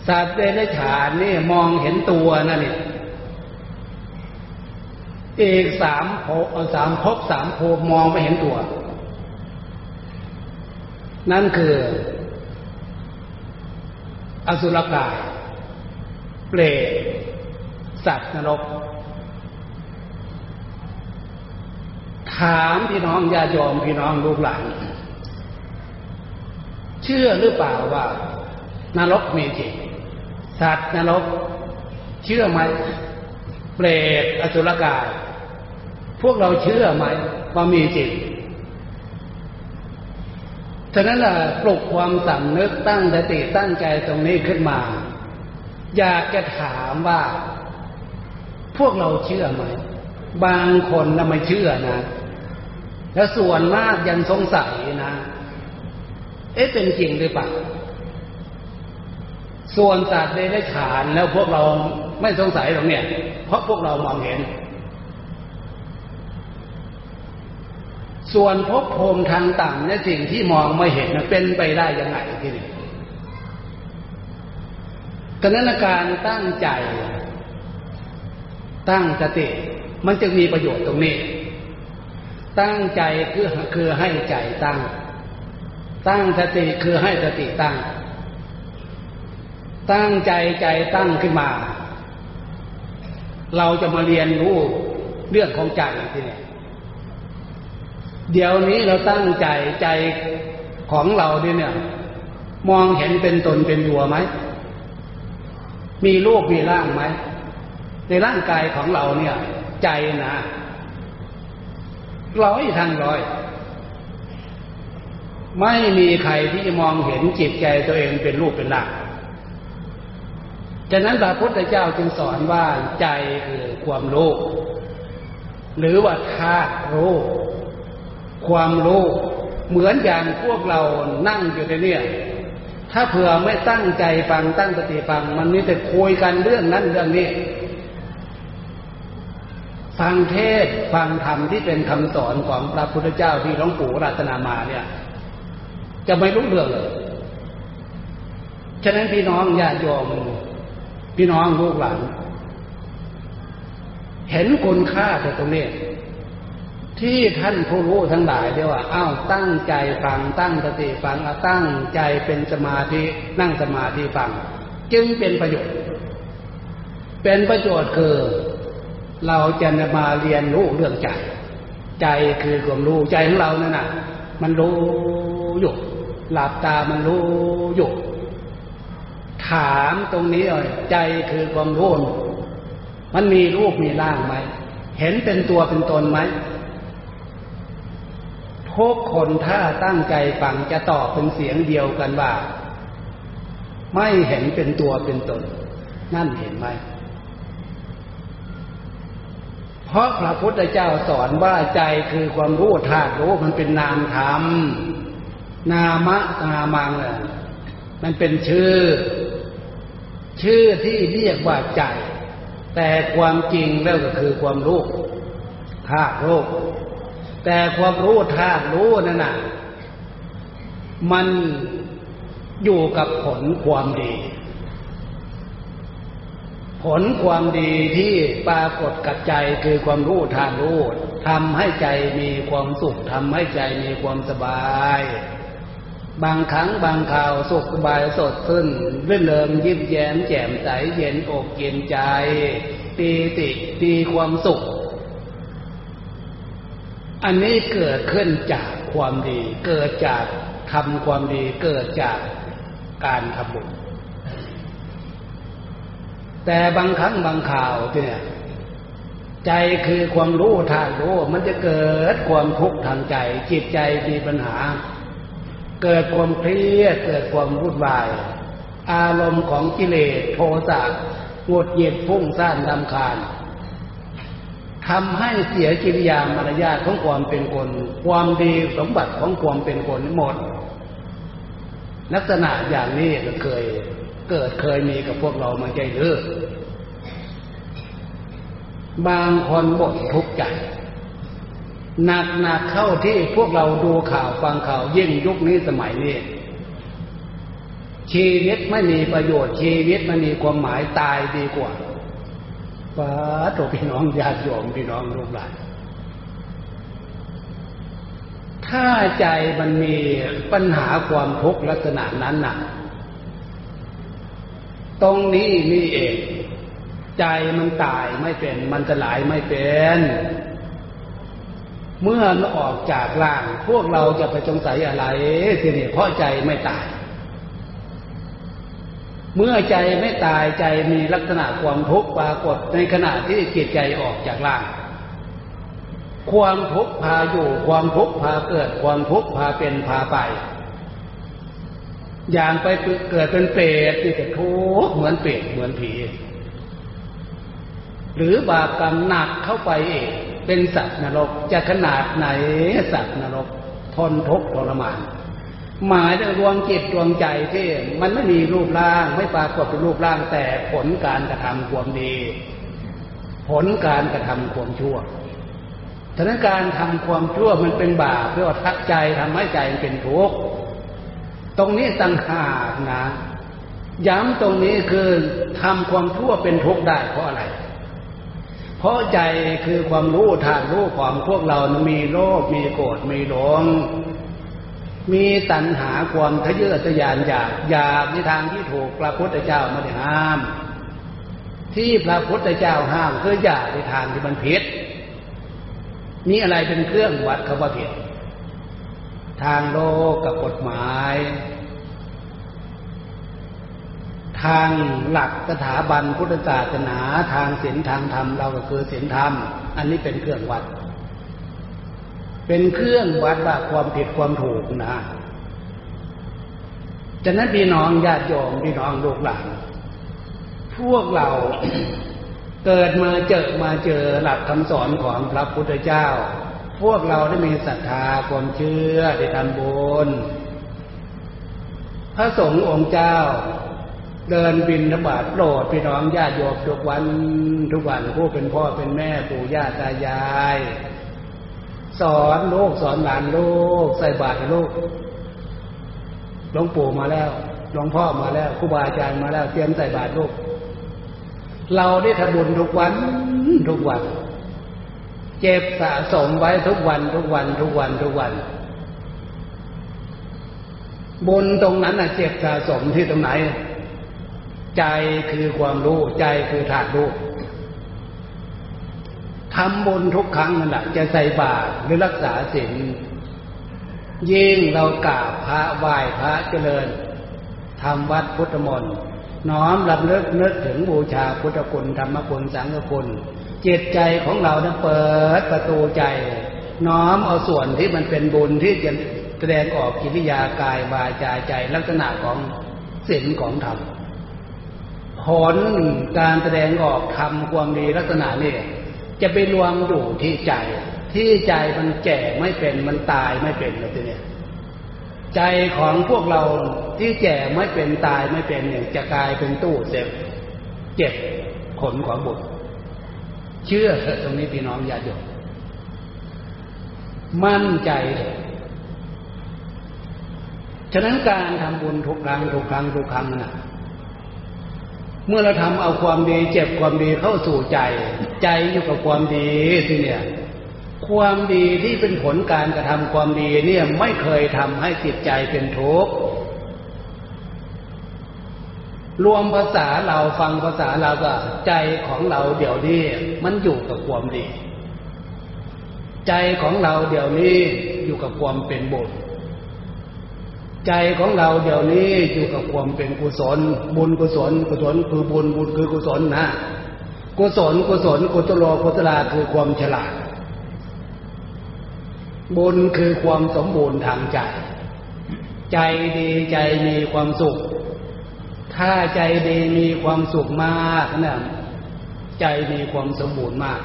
สัตว์เดรัจฉานนี่มองเห็นตัวนั่นนี่อีกสามภพสามภพสามภูมิมองไม่เห็นตัว นั่นคือ อสุรกาย เปรตสัตว์นรก ถามพี่น้องญาติโยมพี่น้องลูกหลาน เชื่อหรือเปล่าว่านรกมีจริงสัตว์นรก เชื่อไหมเปรตอสุรกาย พวกเราเชื่อไหมว่ามีจริงฉะนั้นล่ะปลุกความสำนึกตั้งสติตั้งใจตรงนี้ขึ้นมา อยากจะถามว่า พวกเราเชื่อไหม บางคนน่ะไม่เชื่อนะ แล้วส่วนมากยังสงสัยนะ เอ๊ะเป็นจริงหรือเปล่า ส่วนสัตว์ได้ฉานแล้วพวกเราไม่สงสัยหรอกเนี่ย เพราะพวกเรามองเห็น ส่วนภพภูมิทางต่ำเนี่ยสิ่งที่มองไม่เห็นเป็นไปได้ยังไงที่นี่กนั้นการตั้งใจ ตั้งสติ มันจะมีประโยชน์ตรงนี้ ตั้งใจคือคือให้ใจตั้ง ตั้งสติคือให้สติตั้ง ตั้งใจใจตั้งขึ้นมา เราจะมาเรียนรู้เรื่องของใจทีนี้เดี๋ยวนี้เราตั้งใจใจของเราเนี่ย มองเห็นเป็นตนเป็นตัวไหม มีรูปมีร่างไหม ในร่างกายของเราเนี่ย ใจนะร้อยทางร้อย ไม่มีใครที่จะมองเห็นจิตใจตัวเองเป็นรูปเป็นร่างฉะนั้นพระพุทธเจ้าจึงสอนว่าใจคือความรู้หรือว่าธาตุรู้ความรู้เหมือนอย่างพวกเรานั่งอยู่ในเนี่ยถ้าเผื่อไม่ตั้งใจฟังตั้งสติฟัง มันมีแต่คุยกันเรื่องนั้นเรื่องนี้ ฟังเทศฟังธรรมที่เป็นคำสอนของพระพุทธเจ้าที่หลวงปู่รัตนามาเนี่ย จะไม่รู้เรื่องเลยฉะนั้นพี่น้องญาติโยมพี่น้องลูกหลานเห็นคุณค่าแต่ตรงนี้ ที่ท่านผู้รู้ทั้งหลายเดียว่าอ้าวตั้งใจฟังตั้งสติฟังตั้งใจเป็นสมาธินั่งสมาธิฟัง จึงเป็นประโยชน์ เป็นประโยชน์คือเราจะมาเรียนรู้เรื่องใจ ใจคือความรู้ใจของเรานั่นน่ะมันรู้อยู่ หลับตามันรู้อยู่ถามตรงนี้เลยใจคือความรู้มันมีรูปมีร่างไหม เห็นเป็นตัวเป็นตนไหมทุกคนถ้าตั้งใจฟังจะตอบเป็นเสียงเดียวกันว่า ไม่เห็นเป็นตัวเป็นตน นั่นเห็นไหม เพราะพระพุทธเจ้าสอนว่าใจคือความรู้ธาตุรู้มันเป็นนามธรรม นามะนามังเลยมันเป็นชื่อ ชื่อที่เรียกว่าใจ แต่ความจริงแล้วก็คือความรู้ธาตุรู้แต่ความรู้ธาตุรู้นั่นน่ะ มันอยู่กับผลความดี ผลความดีที่ปรากฏกับใจคือความรู้ธาตุรู้ทำให้ใจมีความสุขทำให้ใจมีความสบาย บางครั้งบางคราวสุขสบายสดขึ้นรื่นเริงยิ้มแย้มแจ่มใสเย็นอกเย็นใจปีติปีความสุข อันนี้เกิดขึ้นจากความดี เกิดจากทำความดีเกิดจากการทำบุญแต่บางครั้งบางข่าวเนี่ยใจคือความรู้ทางรู้มันจะเกิดความทุกข์ทางใจ จิตใจมีปัญหา เกิดความเครียดเกิดความวุ่นวาย อารมณ์ของกิเลสโทสะหงุดหงิดพุ่งซ่านดำคาญทำให้เสียกิริยามารยาทของความเป็นคน ความดีสมบัติของความเป็นคนหมด ลักษณะอย่างนี้ก็เคยเกิดเคยมีกับพวกเรามาใจเลือบางคนบ่นทุกข์ใจ หนักหนักเข้าที่พวกเราดูข่าวฟังข่าวยิ่งยุคนี้สมัยนี้ ชีวิตไม่มีประโยชน์ ชีวิตไม่มีความหมายตายดีกว่าป้าตัวพี่น้องญาติโยมพี่น้องลูกหลานถ้าใจมันมีปัญหาความทุกข์ลักษณะนั้นน่ะ ตรงนี้นี่เอง ใจมันตายไม่เป็น มันสลายไม่เป็น เมื่อออกจากร่าง พวกเราจะไปสงสัยอะไรทีนี้เพราะใจไม่ตาย เมื่อใจไม่ตายใจมีลักษณะความทุกข์ปรากฏในขณะที่จิตใจออกจากร่าง ความทุกข์พาอยู่ ความทุกข์พาเกิด ความทุกข์พาเป็นพาไป อย่างไปเกิดเป็นเปรตที่จะทุกข์เหมือนเปรตเหมือนผี หรือบาปกรรมหนักเข้าไปเอง เป็นสัตว์นรกจะขนาดไหนสัตว์นรกทนทุกข์ทรมาน หมายถึงดวงจิตดวงใจที่มันไม่มีรูปร่างไม่ปรากฏเป็นรูปร่างแต่ผลการกระทำความดี ผลการกระทำความชั่วฉะนั้นการทำความชั่วมันเป็นบาปเพื่อทักใจทำให้ใจเป็นทุกข์ตรงนี้ต่างหากนะ ย้ำตรงนี้คือทำความชั่วเป็นทุกข์ได้เพราะอะไร เพราะใจคือความรู้ทางรู้ของพวกเรามีโลภมีโกรธมีหลง มีตัณหาความทะเยอทะยานอยากอยากในทางที่ถูกพระพุทธเจ้าไม่ได้ห้าม ที่พระพุทธเจ้าห้ามคืออยากในทางที่มันผิดนี่อะไรเป็นเครื่องวัดคำว่าผิด ทางโลกกับกฎหมาย ทางหลักสถาบันพุทธศาสนาทางศีลทางธรรมเราก็คือศีลธรรม อันนี้เป็นเครื่องวัด เป็นเครื่องวัดว่าความผิดความถูกนะฉะนั้นพี่น้องญาติโยมพี่น้องลูกหลานพวกเราเกิดมาเจอมาเจอหลักคำสอนของพระพุทธเจ้า พวกเราได้มีศรัทธาความเชื่อได้ทำบุญพระสงฆ์องค์เจ้า เดินบินธบาตโปรดพี่น้องญาติโยมทุกวันทุกวันผู้เป็นพ่อเป็นแม่ปู่ย่าตายาย สอนลูกสอนหลานลูกใส่บาตรลูกหลวงปู่มาแล้วหลวงพ่อมาแล้วครูบาอาจารย์มาแล้วเตรียมใส่บาตรลูก เราได้ทำบุญทุกวันทุกวัน เจ็บสะสมไว้ทุกวันทุกวันทุกวันทุกวันบุญตรงนั้นน่ะเจ็บสะสมที่ตรงไหน ใจคือความรู้ใจคือธาตุรู้ทำบุญทุกครั้งนั่นแหละจะใส่บาตรหรือรักษาศีลยิ่งเรากราบพระไหว้พระเจริญทำวัดพุทธมนต์น้อมลำลึกนึกถึงบูชาพุทธคุณธรรมคุณสังฆคุณจิตใจของเราเนี่ยเปิดประตูใจ น้อมเอาส่วนที่มันเป็นบุญที่จะแสดงออกกิริยากายวาจาใจลักษณะของศีลของธรรม ผลการแสดงออกทำความดีลักษณะนี้จะไปรวมอยู่ที่ใจ ที่ใจมันแก่ไม่เป็นมันตายไม่เป็นเลยทีเนี้ยใจของพวกเราที่แก่ไม่เป็นตายไม่เป็นเนี่ยจะกลายเป็นตู้เจ็บเจ็บขนของบุตรเชื่อเถอะตรงนี้พี่น้องอย่าหยุดมั่นใจเถอะฉะนั้นการทำบุญทุกครั้งทุกครั้งทุกครั้งนะ เมื่อเราทำเอาความดี เจ็บความดีเข้าสู่ใจ ใจอยู่กับความดีสิเนี่ย ความดีที่เป็นผลการกระทำความดีเนี่ยไม่เคยทำให้จิตใจเป็นทุกข์รวมภาษาเราฟังภาษาเราก็ใจของเราเดี๋ยวนี้มันอยู่กับความดี ใจของเราเดี๋ยวนี้อยู่กับความเป็นบุญ ใจของเราเดี๋ยวนี้อยู่กับความเป็นกุศล บุญกุศล กุศลคือบุญบุญคือกุศลนะ กุศลกุศลกุศโลกุศลาคือความฉลาด บุญคือความสมบูรณ์ทางใจ ใจดีใจมีความสุข ถ้าใจดีมีความสุขมากนะใจมีความสมบูรณ์มาก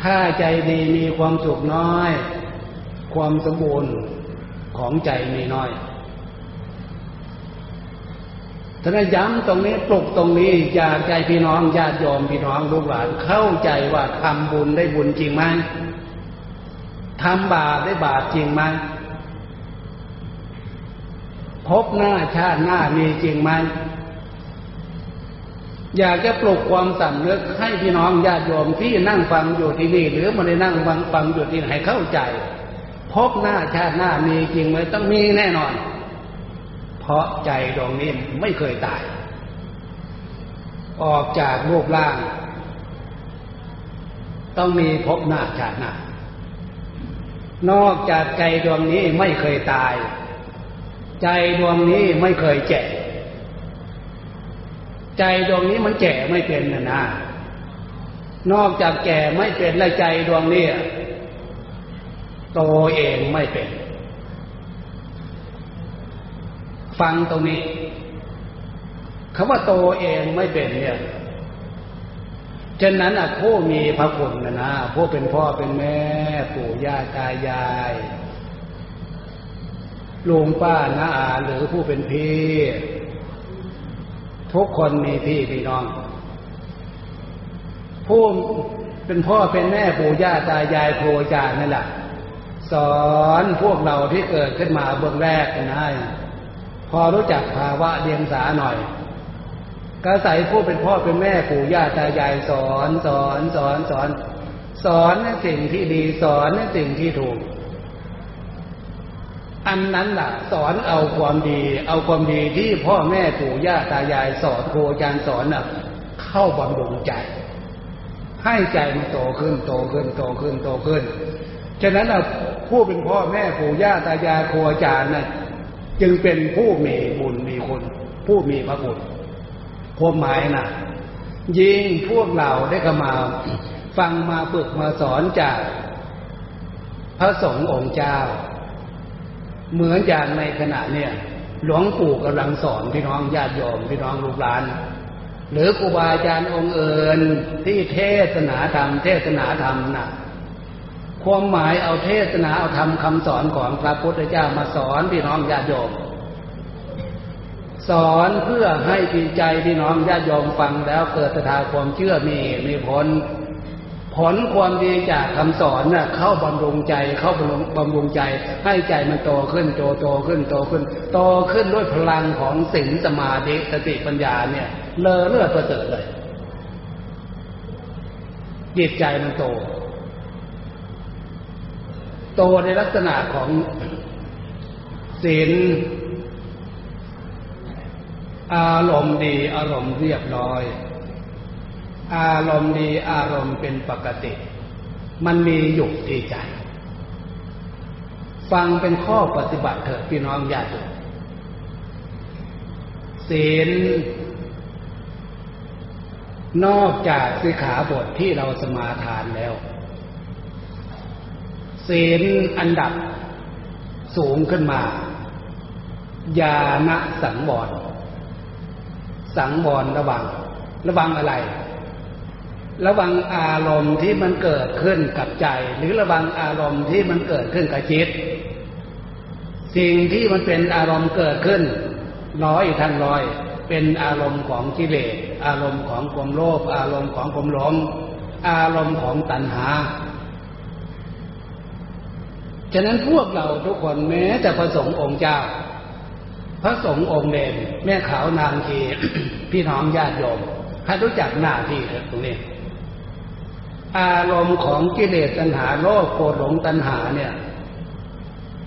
ถ้าใจดีมีความสุขน้อย ความสมบูรณ์ ของใจมีน้อยท่านย้ำตรงนี้ปลุกตรงนี้อยากใจพี่น้องญาติโยมพี่น้องลูกหลานเข้าใจว่าทำบุญได้บุญจริงไหมทำบาปได้บาปจริงไหมพบหน้าชาติหน้ามีจริงไหมอยากจะปลุกความสำนึกให้พี่น้องญาติโยมที่นั่งฟังอยู่ที่นี่ หรือมาได้นั่งฟังฟังอยู่ที่ไหนเข้าใจ พบหน้าชาติหน้ามีจริงไหมต้องมีแน่นอน เพราะใจดวงนี้ไม่เคยตาย ออกจากรูปร่าง ต้องมีพบหน้าชาติหน้า นอกจากใจดวงนี้ไม่เคยตาย ใจดวงนี้ไม่เคยแก่ใจดวงนี้มันแก่ไม่เป็นนะนะนอกจากแก่ไม่เป็นและใจดวงนี้ โตเองไม่เป็น ฟังตรงนี้คำว่าโตเองไม่เป็นเนี่ยฉะนั้นอะผู้มีพระคุณนะนะผู้เป็นพ่อเป็นแม่ ปู่ย่าตายายลุงป้าน้าอาหรือผู้เป็นพี่ ทุกคนมีพี่พี่น้อง ผู้เป็นพ่อเป็นแม่ปู่ย่าตายายครูอาจารย์นั่นแหละ สอนพวกเราที่เกิดขึ้นมาเบื้องแรกกันะพอรู้จักภาวะเดียงสาหน่อยก็ใสผู้เป็นพ่อเป็นแม่ปู่ย่าตายายสอนสอนสอนสอน สอนในสิ่งที่ดีสอนในสิ่งที่ถูก อันนั้นล่ะ สอนเอาความดี เอาความดีที่พ่อแม่ปู่ย่าตายายสอนครูอาจารย์สอนน่ะ เข้าบำรุงใจ ให้ใจมันโตขึ้นโตขึ้นโตขึ้นโตขึ้น ฉะนั้นเรา ผู้เป็นพ่อแม่ปู่ย่าตายายครูอาจารย์นะจึงเป็นผู้มีบุญมีคุณ ผู้มีพระคุณพวกหมายนะยิ่งพวกเราได้เข้ามา ฟังมาฝึกมาสอนจากพระสงฆ์องค์เจ้า เหมือนอย่างในขณะเนี่ย หลวงปู่กำลังสอนพี่น้องญาติโยมพี่น้องลูกหลาน หรือครูบาอาจารย์องค์เอื่นที่เทศนาธรรม เทศนาธรรมนะ่ะ ความหมายเอาเทศนาเอาทำคำสอนของพระพุทธเจ้ามาสอนพี่น้องญาติโยม สอนเพื่อให้ปีใจพี่น้องญาติโยมฟังแล้วเกิดศรัทธาความเชื่อมีมีผล ผลความดีจากคำสอนน่ะเข้าบำรุงใจเข้าบำรุงบำรุงใจ ให้ใจมันโตขึ้นโตโตขึ้นโตขึ้น โตขึ้นด้วยพลังของศีลสมาธิสติปัญญาเนี่ยเลอเลือดประเสริฐเลยจิตใจมันโต โตในลักษณะของศีลอารมณ์ดีอารมณ์เรียบร้อย อารมณ์ดีอารมณ์เป็นปกติ มันมีอยู่ที่ใจ ฟังเป็นข้อปฏิบัติเถิดพี่น้องญาติศีลนอกจากสิขาบทที่เราสมาทานแล้ว ศีลอันดับสูงขึ้นมา ญาณสังวร สังวรระวัง ระวังอะไร ระวังอารมณ์ที่มันเกิดขึ้นกับใจ หรือระวังอารมณ์ที่มันเกิดขึ้นกับจิต สิ่งที่มันเป็นอารมณ์เกิดขึ้นร้อยทันร้อย เป็นอารมณ์ของกิเลส อารมณ์ของความโลภ อารมณ์ของความหลง อารมณ์ของตัณหา ฉะนั้นพวกเราทุกคนแม้แต่พระสงฆ์องค์เจ้า พระสงฆ์องค์เด่นแม่ขาวนางทีพี่น้องญาติโยมให้รู้จักหน้าที่ตรงนี้ อารมณ์ของกิเลสตัณหาโลภโกรธหลงตัณหาเนี่ย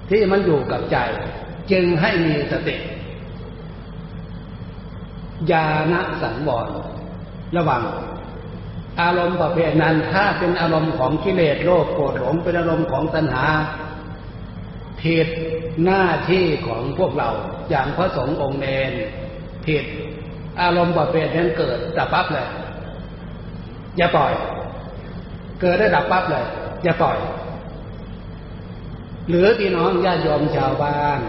ที่มันอยู่กับใจ จึงให้มีสติญาณสังวรระวัง อารมณ์ประเภทนั้นถ้าเป็นอารมณ์ของกิเลสโลภโกรธหลงเป็นอารมณ์ของตัณหา ผิดหน้าที่ของพวกเราอย่างพระสงฆ์องค์เนนผิดอารมณ์ประเภทนั้นเกิดดับปั๊บเลย อย่าปล่อย เกิดได้ดับปั๊บเลย อย่าปล่อย หรือพี่น้องญาติโยมชาวบ้าน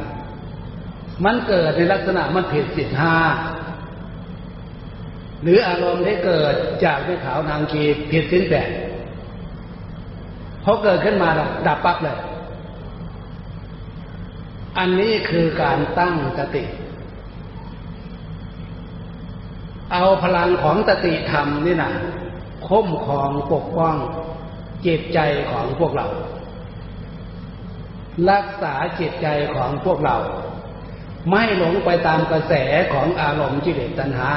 มันเกิดในลักษณะมันผิดสิทธาหรืออารมณ์ที่เกิดจากไม่ขาวนางคีผิดสิ้นแปดพอเกิดขึ้นมาดับปั๊บเลย อันนี้คือการตั้งสติ เอาพลังของสติธรรมนี่นะคุ้มครองปกป้องจิตใจของพวกเรา รักษาจิตใจของพวกเรา ไม่หลงไปตามกระแสของอารมณ์จิเลตัณหา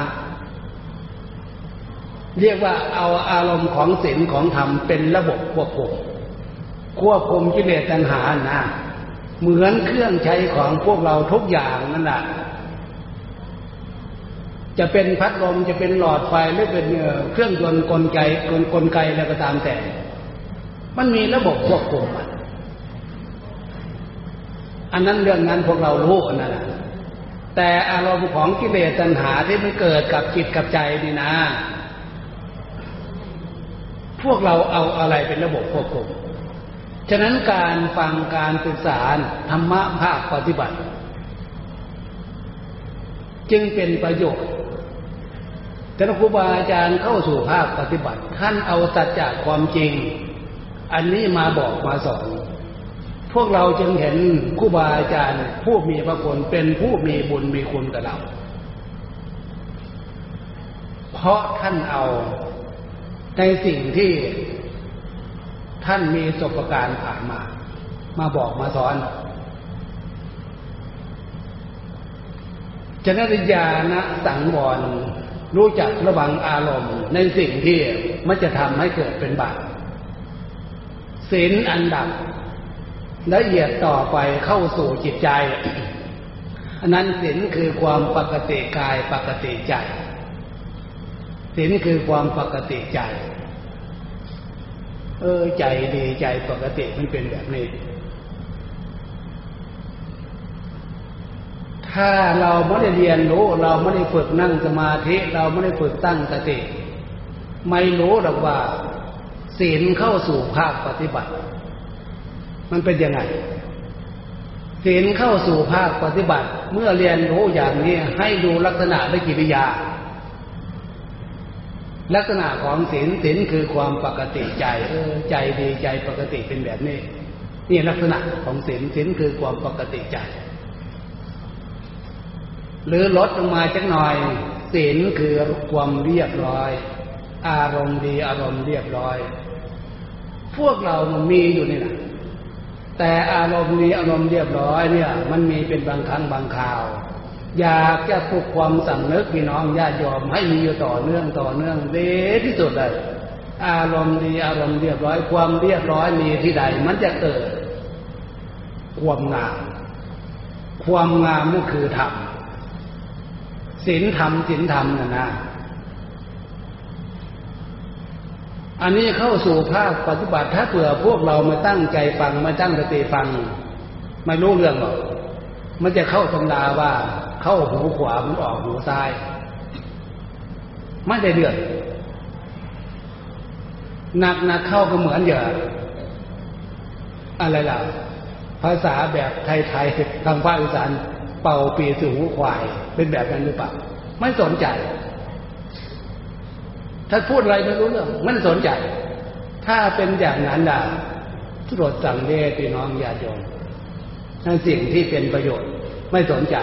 เรียกว่าเอาอารมณ์ของศีลของธรรมเป็นระบบควบคุมควบคุมกิเลสตัณหานะ เหมือนเครื่องใช้ของพวกเราทุกอย่างนั่นแหละจะเป็นพัดลมจะเป็นหลอดไฟหรือเป็นเครื่องยนต์กลไกกลกลไกอะไรก็ตามแต่ มันมีระบบควบคุมอันนั้นเรื่องนั้นพวกเรารู้นั่นแหละแต่อารมณ์ของกิเลสตัณหาที่มันเกิดกับจิตกับใจนี่นะ พวกเราเอาอะไรเป็นระบบควบคุม ฉะนั้นการฟังการศึกษาธรรมะภาคปฏิบัติ จึงเป็นประโยชน์แต่ครูบาอาจารย์เข้าสู่ภาคปฏิบัติ ท่านเอาสัจจะความจริง อันนี้มาบอกมาสอน พวกเราจึงเห็นครูบาอาจารย์ ผู้มีพระคุณเป็นผู้มีบุญมีคุณกับเรา เพราะท่านเอาในสิ่งที่ ท่านมีประสบการณ์ผ่านมา มาบอกมาสอนจนริยานะสังวรรู้จักระวังอารมณ์ในสิ่งที่มันจะทำให้เกิดเป็นบาปศีลอันดับละเอียดต่อไปเข้าสู่จิตใจ อันนั้นศีลคือความปกติกายปกติใจศีลคือความปกติใจ เออใจดีใจปกติมันเป็นแบบนี้ ถ้าเราไม่ได้เรียนรู้ เราไม่ได้ฝึกนั่งสมาธิ เราไม่ได้ฝึกตั้งสติ ไม่รู้หรอกว่าศีลเข้าสู่ภาคปฏิบัติ มันเป็นยังไงศีลเข้าสู่ภาคปฏิบัติ เมื่อเรียนรู้อย่างนี้ให้ดูลักษณะและกิริยา ลักษณะของศีลศีลคือความปกติใจเออใจดีใจปกติเป็นแบบนี้นี่ลักษณะของศีลศีลคือความปกติใจ หรือลดลงมาจักหน่อยศีลคือความเรียบร้อย อารมณ์ดีอารมณ์เรียบร้อย พวกเรามันมีอยู่นี่นะแต่อารมณ์ดีอารมณ์เรียบร้อยเนี่ย มันมีเป็นบางครั้งบางคราว อยากจะปลุกความสำนึกพี่น้องญาติโยมให้มีอยู่ต่อเนื่องต่อเนื่องดีที่สุดเลย อารมณ์ดีอารมณ์เรียบร้อยความเรียบร้อยมีที่ใด มันจะเกิด ความงาม ความงามนั่นคือธรรมศีลธรรมศีลธรรมนะนะอันนี้เข้าสู่ภาคปฏิบัติถ้าเผื่อพวกเรามาตั้งใจฟังมาตั้งสติฟัง ไม่รู้เรื่องหรอกมันจะเข้าตำราว่า เข้าหูขวามันออกหูซ้าย ไม่ได้เดือดหนักหนักเข้าก็เหมือนอย่าอะไรล่ะ ภาษาแบบไทยๆทางภาคอีสานเป่าปีสู่หูควาย เป็นแบบนั้นหรือเปล่าไม่สนใจถ้าพูดอะไรไม่รู้เรื่องไม่สนใจ ถ้าเป็นอย่างนั้นล่ะทุรดสังเวชพี่น้องญาติโยมนั่นสิ่งที่เป็นประโยชน์ไม่สนใจ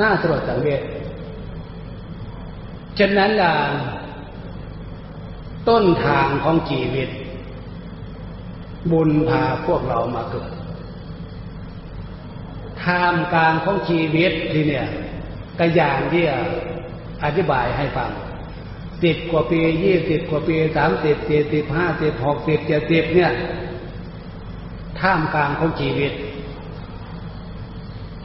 น่าสลดสังเวชฉะนั้นล่ะต้นทางของชีวิต บุญพาพวกเรามาเกิดทามกลางของชีวิตที่เนี่ยก็อย่างที่อธิบายให้ฟังสิบกว่าปียี่สิบกว่าปีสามสิบสี่สิบห้าสิบหกสิบเจ็ดสิบเนี่ยท่ามกลางของชีวิต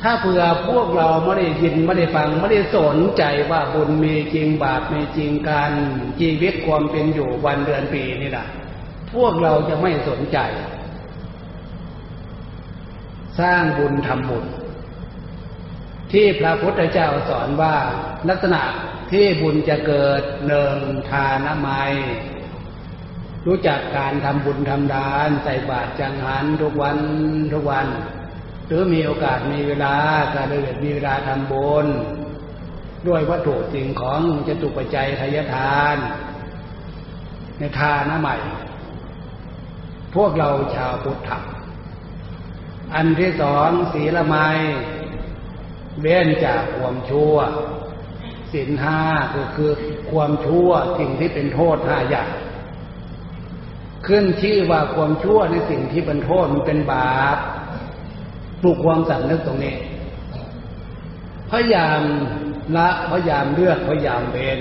ถ้าเผื่อพวกเราไม่ได้ยินไม่ได้ฟังไม่ได้สนใจว่าบุญมีจริงบาปมีจริงการชีวิตความเป็นอยู่วันเดือนปีนี่แหละพวกเราจะไม่สนใจ สร้างบุญทำบุญ ที่พระพุทธเจ้าสอนว่าลักษณะที่บุญจะเกิดเนิงทานะไมรู้จักการทำบุญทำทานใส่บาตรจังหันทุกวันทุกวัน หรือมีโอกาสมีเวลาการเดินมีเวลาทำบุญด้วยวัตถุสิ่งของจะตุปัจจัยทายทาน ในทานะใหม่ พวกเราชาวพุทธอันที่สองศีลไม้เว้นจากความชั่วศีลห้าก็คือความชั่วสิ่งที่เป็นโทษห้าอย่างขึ้นชื่อว่าความชั่วในสิ่งที่เป็นโทษมันเป็นบาป ปลุกความสำนึกตรงนี้ พยายามละพยายามเลือกพยายามเวน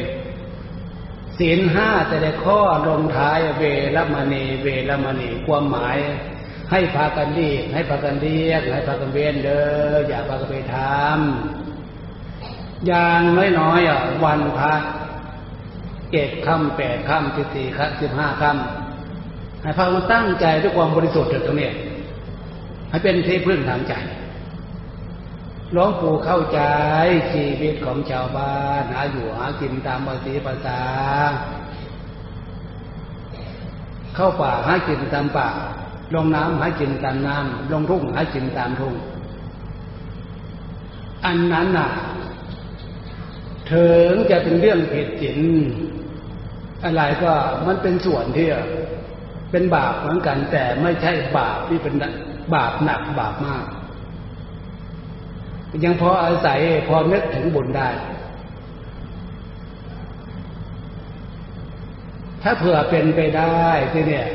ศีลห้าแต่ในข้อลงท้ายเวรมณี เวรมณีความหมาย ให้พากันดีให้พากันเรียกให้พากันเวนเด้ออย่าพากันไปทำอย่างน้อยๆอะวันพระเจ็ดค่ำแปดค่ำสิบสี่ค่ำสิบห้าค่ำให้พากันตั้งใจด้วยความบริสุทธิ์ตรงนี้ ให้เป็นที่พึ่งทางใจหลวงปู่เข้าใจชีวิตของชาวบ้านหาอยู่หากินตามภาษีภาษา เข้าป่าหากินตามป่า ลงน้ำหากินตามน้ำลงทุ่งหากินตามทุ่ง อันนั้นน่ะถึงจะเป็นเรื่องผิดศีลอะไรก็มันเป็นส่วนที่เป็นบาปเหมือนกัน แต่ไม่ใช่บาปที่เป็น บาปหนักบาปมาก ยังพออาศัยพอนึกถึงบุญได้ ถ้าเผื่อเป็นไปได้ที่เนี่ย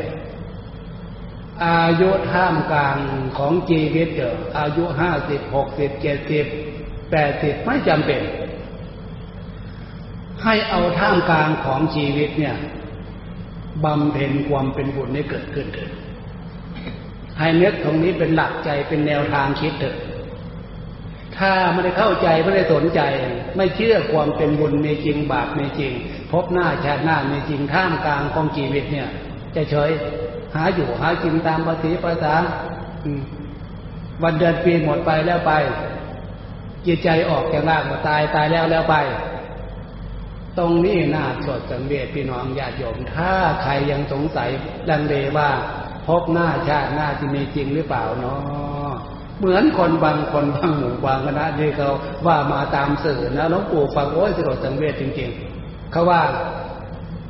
อายุท่ามกลางของชีวิตเออายุห้าสิบหกสิบเจ็ดสิบแปดสิบไม่จำเป็น ให้เอาท่ามกลางของชีวิตเนี่ยบำเพ็ญความเป็นบุญให้เกิดขึ้นเถิด ให้เนื้อตรงนี้เป็นหลักใจเป็นแนวทางคิดเถิดถ้าไม่ได้เข้าใจไม่ได้สนใจ ไม่เชื่อความเป็นบุญมีจริงบาปมีจริง พบหน้าชาติหน้ามีจริงท่ามกลางของชีวิตเนี่ย จะเฉยหาอยู่หากินตามภาษีภาษาวันเดือนปีหมดไปแล้วไปจิตใจออกจากร่างมาตายตายแล้วแล้วไป ตรงนี้น่าสดสังเวชพี่น้องญาติโยม ถ้าใครยังสงสัยดังเลว่า พบหน้าชาติหน้าจะมีจริงหรือเปล่าเนาะเหมือนคนบางคนบางหมู่บางคณะที่เขาว่ามาตามสื่อนะหลวงปู่ฟังโอ้ยสลดสังเวชจริงๆเขาว่า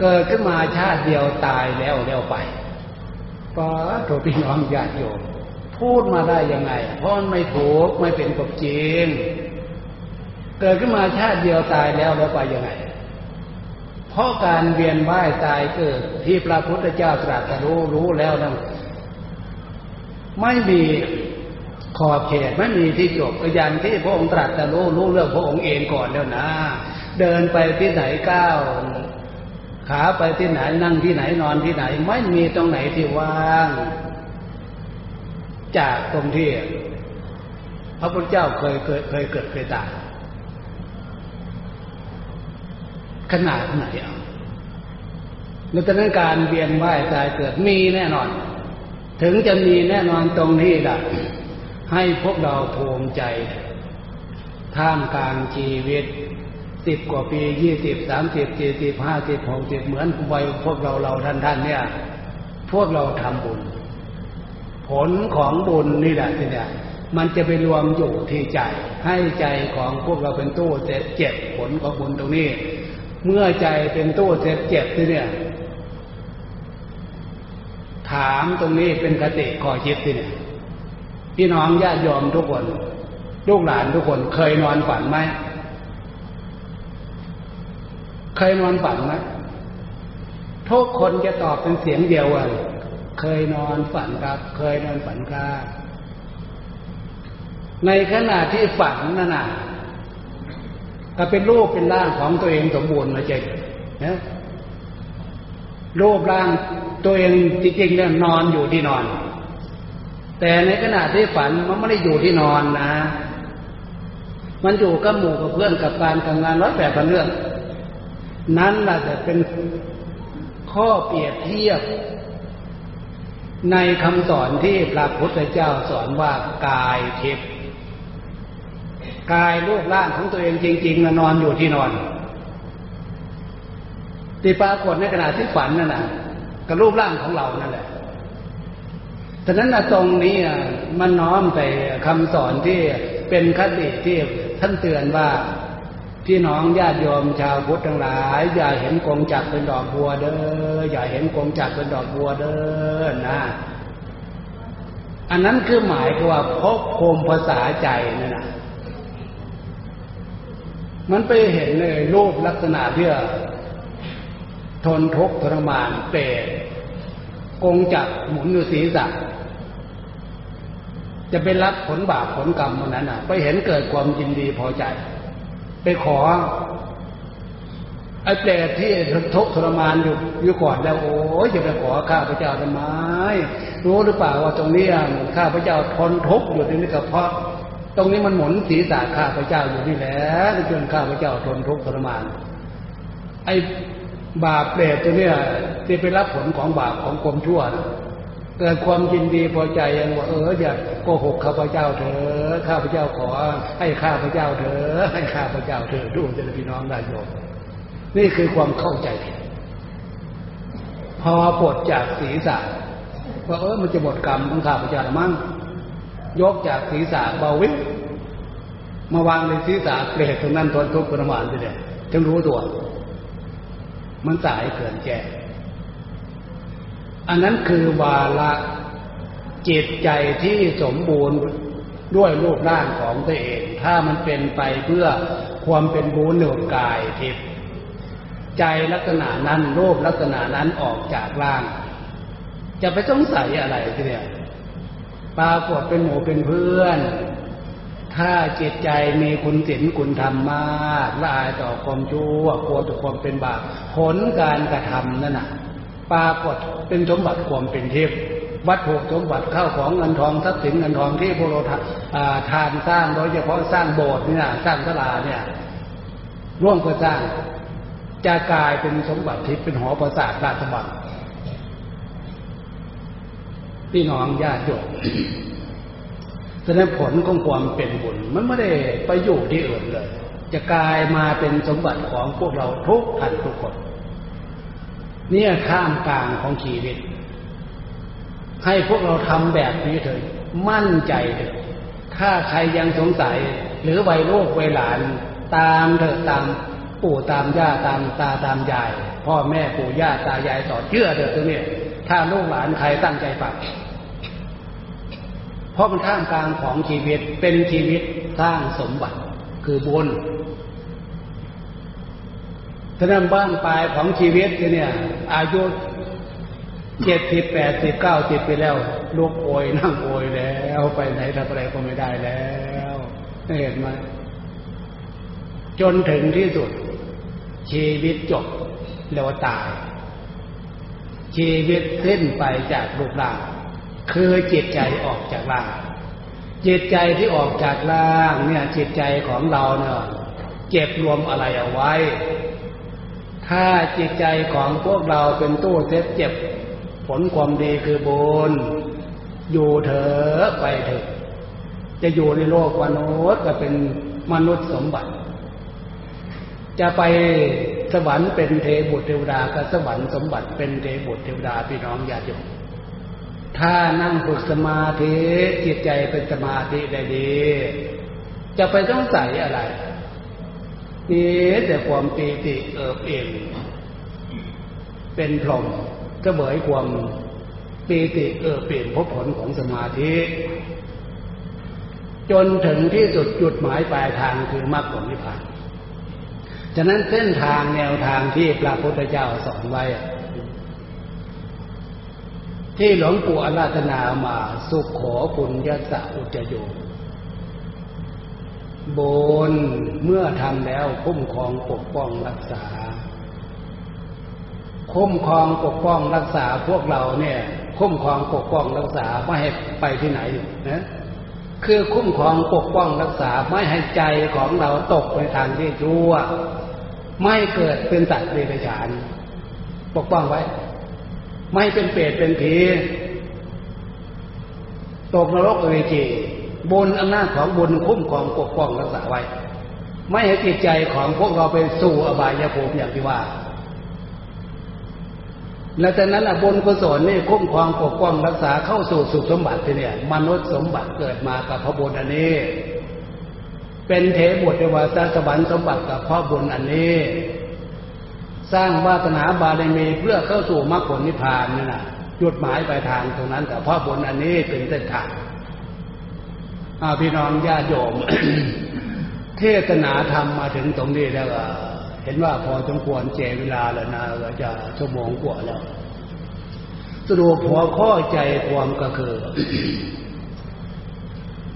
เกิดขึ้นมาชาติเดียวตายแล้วแล้วไปก็โทษพี่น้องญาติโยมพูดมาได้ยังไง เพราะมันไม่ถูกไม่เป็นกบจริงเกิดขึ้นมาชาติเดียวตายแล้วแล้วไปยังไง เพราะการเวียนว่ายตายเกิดที่พระพุทธเจ้าตรัสรู้รู้แล้วนั้นไม่มีขอบเขตไม่มีที่จบก็อย่างที่พระองค์ตรัสรู้รู้เรื่องพระองค์เองก่อนแล้วนะ เดินไปที่ไหนก้าวขาไปที่ไหนนั่งที่ไหนนอนที่ไหน ไม่มีตรงไหนที่ว่าง จากตรงที่พระพุทธเจ้าเคยเคยเคยเกิดเคยตาย ขนาดไหนอะดังนั้นการเวียนว่ายตายเกิดมีแน่นอน ถึงจะมีแน่นอนตรงนี้แหละให้พวกเราภูมิใจ ท่ามกลางชีวิตสิบกว่าปียี่สิบสามสิบสี่สิบห้าสิบหกสิบเหมือนวัยพวกเราเราท่านท่านเนี่ย พวกเราทำบุญ ผลของบุญนี่แหละที่เนี่ยมันจะไปรวมอยู่ที่ใจ ให้ใจของพวกเราเป็นตู้เจ็บผลของบุญตรงนี้ เมื่อใจเป็นตู้เจ็บเจ็บที่เนี่ย ถามตรงนี้เป็นคติขอคิดที่เนี่ยพี่น้องญาติยอมทุกคน ลูกหลานทุกคน เคยนอนฝันไหมเคยนอนฝันไหมทุกคนจะตอบเป็นเสียงเดียวเลยเคยนอนฝันครับ เคยนอนฝันครับในขณะที่ฝันนั่นน่ะ ก็เป็นรูปเป็นร่างของตัวเองสมบูรณ์มาเจนะรูปร่างตัวเองจริงๆเนี่ยนอนอยู่ที่นอน แต่ในขณะที่ฝันมันไม่ได้อยู่ที่นอนนะ มันอยู่กับหมู่กับเพื่อนกับการทำงานร้อยแปดพันเรื่อง นั้นแหละจะเป็นข้อเปรียบเทียบ ในคำสอนที่พระพุทธเจ้าสอนว่ากายทิพย์ กายรูปร่างของตัวเองจริงๆนะนอนอยู่ที่นอนที่ปรากฏในขณะที่ฝันนั่นนะกับรูปร่างของเรานั่นแหละฉะนั้นนะตรงนี้มันน้อมไปคำสอนที่เป็นคติที่ท่านเตือนว่าพี่น้องญาติโยมชาวพุทธทั้งหลาย อย่าเห็นกงจักเป็นดอกบัวเด้ออย่าเห็นกงจักเป็นดอกบัวเด้อนะอันนั้นคือหมายว่าพบโคมภาษาใจนั่นนะ มันไปเห็นเลยรูปลักษณะที่อทนทุกข์ทรมานเปรตกงจักหมุนอยู่ศีรษะจะไปรับผลบาปผลกรรมวันนั้นอะ ไปเห็นเกิดความยินดีพอใจ ไปขอไอ้เปรตที่ทุกข์ทรมานอยู่อยู่ก่อนแล้วโอ้ยจะไปขอข้าพเจ้าทำไมรู้หรือเปล่าว่าตรงนี้ข้าพเจ้าทนทุกข์อยู่ตรงนี้ก็เพราะ ตรงนี้มันหมุนศีรษะข้าพเจ้าอยู่นี่แหละจนข้าพเจ้าทนทุกข์ทรมาน ไอ้บาปเปรตตัวเนี้ยที่ไปรับผลของบาปของความชั่วเกิดความยินดีพอใจยังว่าเอออย่าโกหกข้าพเจ้าเถอะข้าพเจ้าขอ ให้ข้าพเจ้าเถอะให้ข้าพเจ้าเถอะดูจะพี่น้องได้โยมนี่คือความเข้าใจผิดพอปลดจากศีรษะว่าเออมันจะหมดกรรมของข้าพเจ้ามั้ง ยกจากศีรษะเบาวิมาวางในศีรษะเปรตตรงนั้นทนทุกข์ทรมานไปเลยจึงรู้ตัว มันสายเกินแก่อันนั้นคือวาละจิตใจที่สมบูรณ์ด้วยรูปร่างของตัวเอง ถ้ามันเป็นไปเพื่อความเป็นบูญหนุกายทิพย์ใจลักษณะนั้นรูปลักษณะนั้นออกจากร่าง จะไปสงสัยอะไรทีเดียว ปรากฏเป็นหมู่เป็นเพื่อน ถ้าจิตใจมีคุณศีลคุณธรรมมากละอายต่อความชั่วกลัวต่อความเป็นบาปผลการกระทำนั่นน่ะ ปรากฏเป็นสมบัติความเป็นเทพวัตถุสมบัติเข้าของเงินทองทรัพย์สินเงินทองที่พวกเราทานสร้างโดยเฉพาะสร้างโบสถ์นี่นะสร้างตลาเนี่ย ร่วมเพื่อสร้างจะกลายเป็นสมบัติทิพย์เป็นหอประสาทราชบัง พี่น้องญาติโยมแสดงผลของความเป็นบุญ มันไม่ได้ไปอยู่ที่อื่นเลย จะกลายมาเป็นสมบัติของพวกเราทุกท่านทุกคน เนี่ยข้ามกลางของชีวิต ให้พวกเราทำแบบนี้เถิดมั่นใจเถิดถ้าใครยังสงสัย หรือวัยลูกวัยหลาน ตามเถิดตามปู่ตามย่าตามตาตามยาย พ่อแม่ปู่ย่าตายายสอนเชื่อเถิดตัวนี้ถ้าลูกหลานใครตั้งใจฟัง เพราะมันท่ามกลางของชีวิตเป็นชีวิตสร้างสมบัติคือบุญฉะนั้นบ้านปลายของชีวิตเนี่ย อายุเจ็ดสิบแปดสิบเก้าสิบไปแล้วลูกโอยนั่งโอยแล้วไปไหนทำอะไรก็ไม่ได้แล้วเห็นไหมจนถึงที่สุด ชีวิตจบแล้วตาย ชีวิตสิ้นไปจากรูปร่าง คือจิตใจออกจากร่าง จิตใจที่ออกจากร่างเนี่ยจิตใจของเราเนี่ยเก็บรวมอะไรเอาไว้ ถ้าจิตใจของพวกเราเป็นตู้เซฟเจ็บ ผลความดีคือบุญอยู่เถอะไปเถอะจะอยู่ในโลกมนุษย์ก็เป็นมนุษย์สมบัติ จะไปสวรรค์เป็นเทบุตรเทวดาก็สวรรค์สมบัติเป็นเทบุตรเทวดาพี่น้องญาติโยม ถ้านั่งฝึกสมาธิจิตใจเป็นสมาธิได้ดี จะไปต้องใส่อะไรมีแต่ความปีติเอิบเอ็นเป็นพรหมก็เบยความปีติเอิบเอ็นพบผลของสมาธิ จนถึงที่สุดจุดหมายปลายทางคือมรรคผลนิพพานฉะนั้นเส้นทางแนวทางที่พระพุทธเจ้าสอนไว้ ที่หลวงปู่อาราธนามาสุขขอปุญญาสะอุจโยบนเมื่อทำแล้วคุ้มครองปกป้องรักษา คุ้มครองปกป้องรักษาพวกเราเนี่ย คุ้มครองปกป้องรักษาไม่ให้ไปที่ไหนนะคือคุ้มครองปกป้องรักษาไม่ให้ใจของเราตกไปทางที่ชั่ว ไม่เกิดเป็นสัตว์เดรัจฉาน ปกป้องไว้ ไม่เป็นเปรตเป็นผีตกนรกเอเวจีบุญอำนาจของบุญคุ้มครองปกป้องรักษาไว้ ไม่ให้จิตใจของพวกเราไปสู่อบายภูมิอย่างที่ว่า และจากนั้นบุญกุศลนี่คุ้มครองปกป้องรักษาเข้าสู่สุขสมบัติที่เนี่ย มนุษย์สมบัติเกิดมากับพระบุญอันนี้ เป็นเทบุตรเทวาสวรรค์สมบัติกับพ่อบุญอันนี้ สร้างวาสนาบารมีเพื่อเข้าสู่มรรคผลนิพพานนี่นะจุดหมายปลายทางตรงนั้น แต่พ่อบุญอันนี้เป็นเส้นทางพี่น้องญาติโยม เทศนาธรรมมาถึงตรงนี้แล้วเห็นว่าพอสมควรเจเวลาแล้วนะก็จะชั่วโมงกว่าแล้วสรุปหัวข้อใจความก็คือ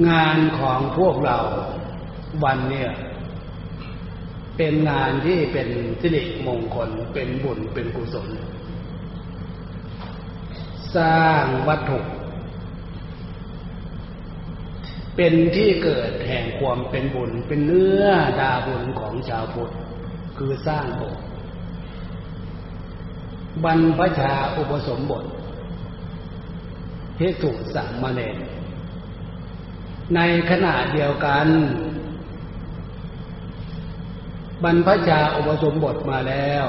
งานของพวกเราวันเนี่ย เป็นงานที่เป็นสิริมงคล เป็นบุญเป็นกุศล สร้างวัตถุเป็นที่เกิดแห่งความเป็นบุญ เป็นเนื้อดาบุญของชาวพุทธ คือสร้างโบสถ์บรรพชาอุปสมบทเทสุสัมมาเนในขณะเดียวกัน บรรพชาอุปสมบทมาแล้ว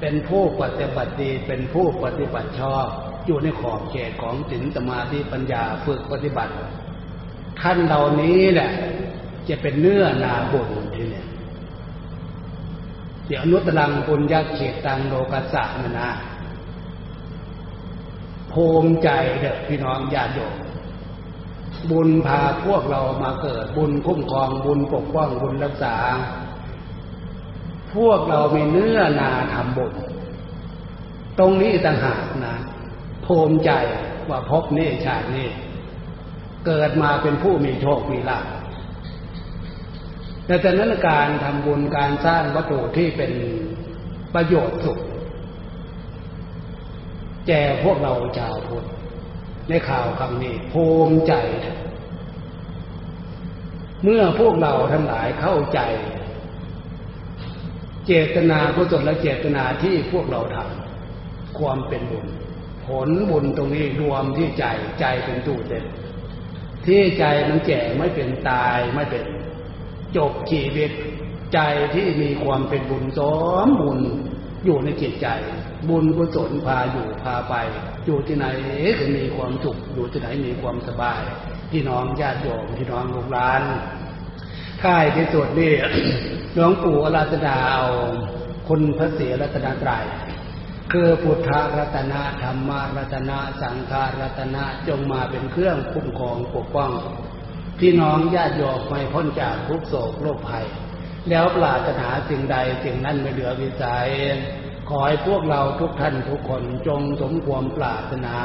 เป็นผู้ปฏิบัติดีเป็นผู้ปฏิบัติชอบ อยู่ในขอบเขตของศีลสมาธิปัญญาฝึกปฏิบัติท่านเหล่านี้แหละ จะเป็นเนื้อนาบุญทีเนี่ยเดี๋ยวนุตลังปุญญาเขตตังโลกัสสะนะนะภูมิใจเด็กพี่น้องญาติโยมบุญพาพวกเรามาเกิดบุญคุ้มครองบุญปกป้องบุญรักษา พวกเรามีเนื้อนาทำบุญตรงนี้ต่างหากนะภูมิใจว่าพบนี่ชาตินี้ เกิดมาเป็นผู้มีโชคมีลาภแต่จากนั้นการทำบุญการสร้างวัตถุที่เป็นประโยชน์สุขแก่พวกเราชาวพุทธในข่าวคำนี้ภูมิใจ เมื่อพวกเราทั้งหลายเข้าใจ เจตนากุศลและเจตนาที่พวกเราทำความเป็นบุญ ผลบุญตรงนี้รวมที่ใจใจเป็นตู้เต็มที่ใจมันแก่ไม่เป็นตายไม่เป็น จบชีวิตใจที่มีความเป็นบุญสมบุญอยู่ในจิตใจ บุญกุศลพาอยู่พาไป อยู่ที่ไหนก็มีความสุขอยู่ที่ไหนมีความสบายพี่น้องญาติโยมพี่น้องลูกหลานท้ายที่สุดนี่ หลวงปู่อราตนาเอาคุณพระเสียรัตนาตรายคือพุทธรัตนะธรรมรัตนะสังฆรัตนะจงมาเป็นเครื่องคุ้มครองปกป้องพี่น้องญาติโยมไม่พ้นจากทุกโศกโรคภัย แล้วปราถนาสิ่งใดสิ่งนั้นไม่เหลือวิสัยขอให้พวกเราทุกท่านทุกคนจงสมความปรารถนา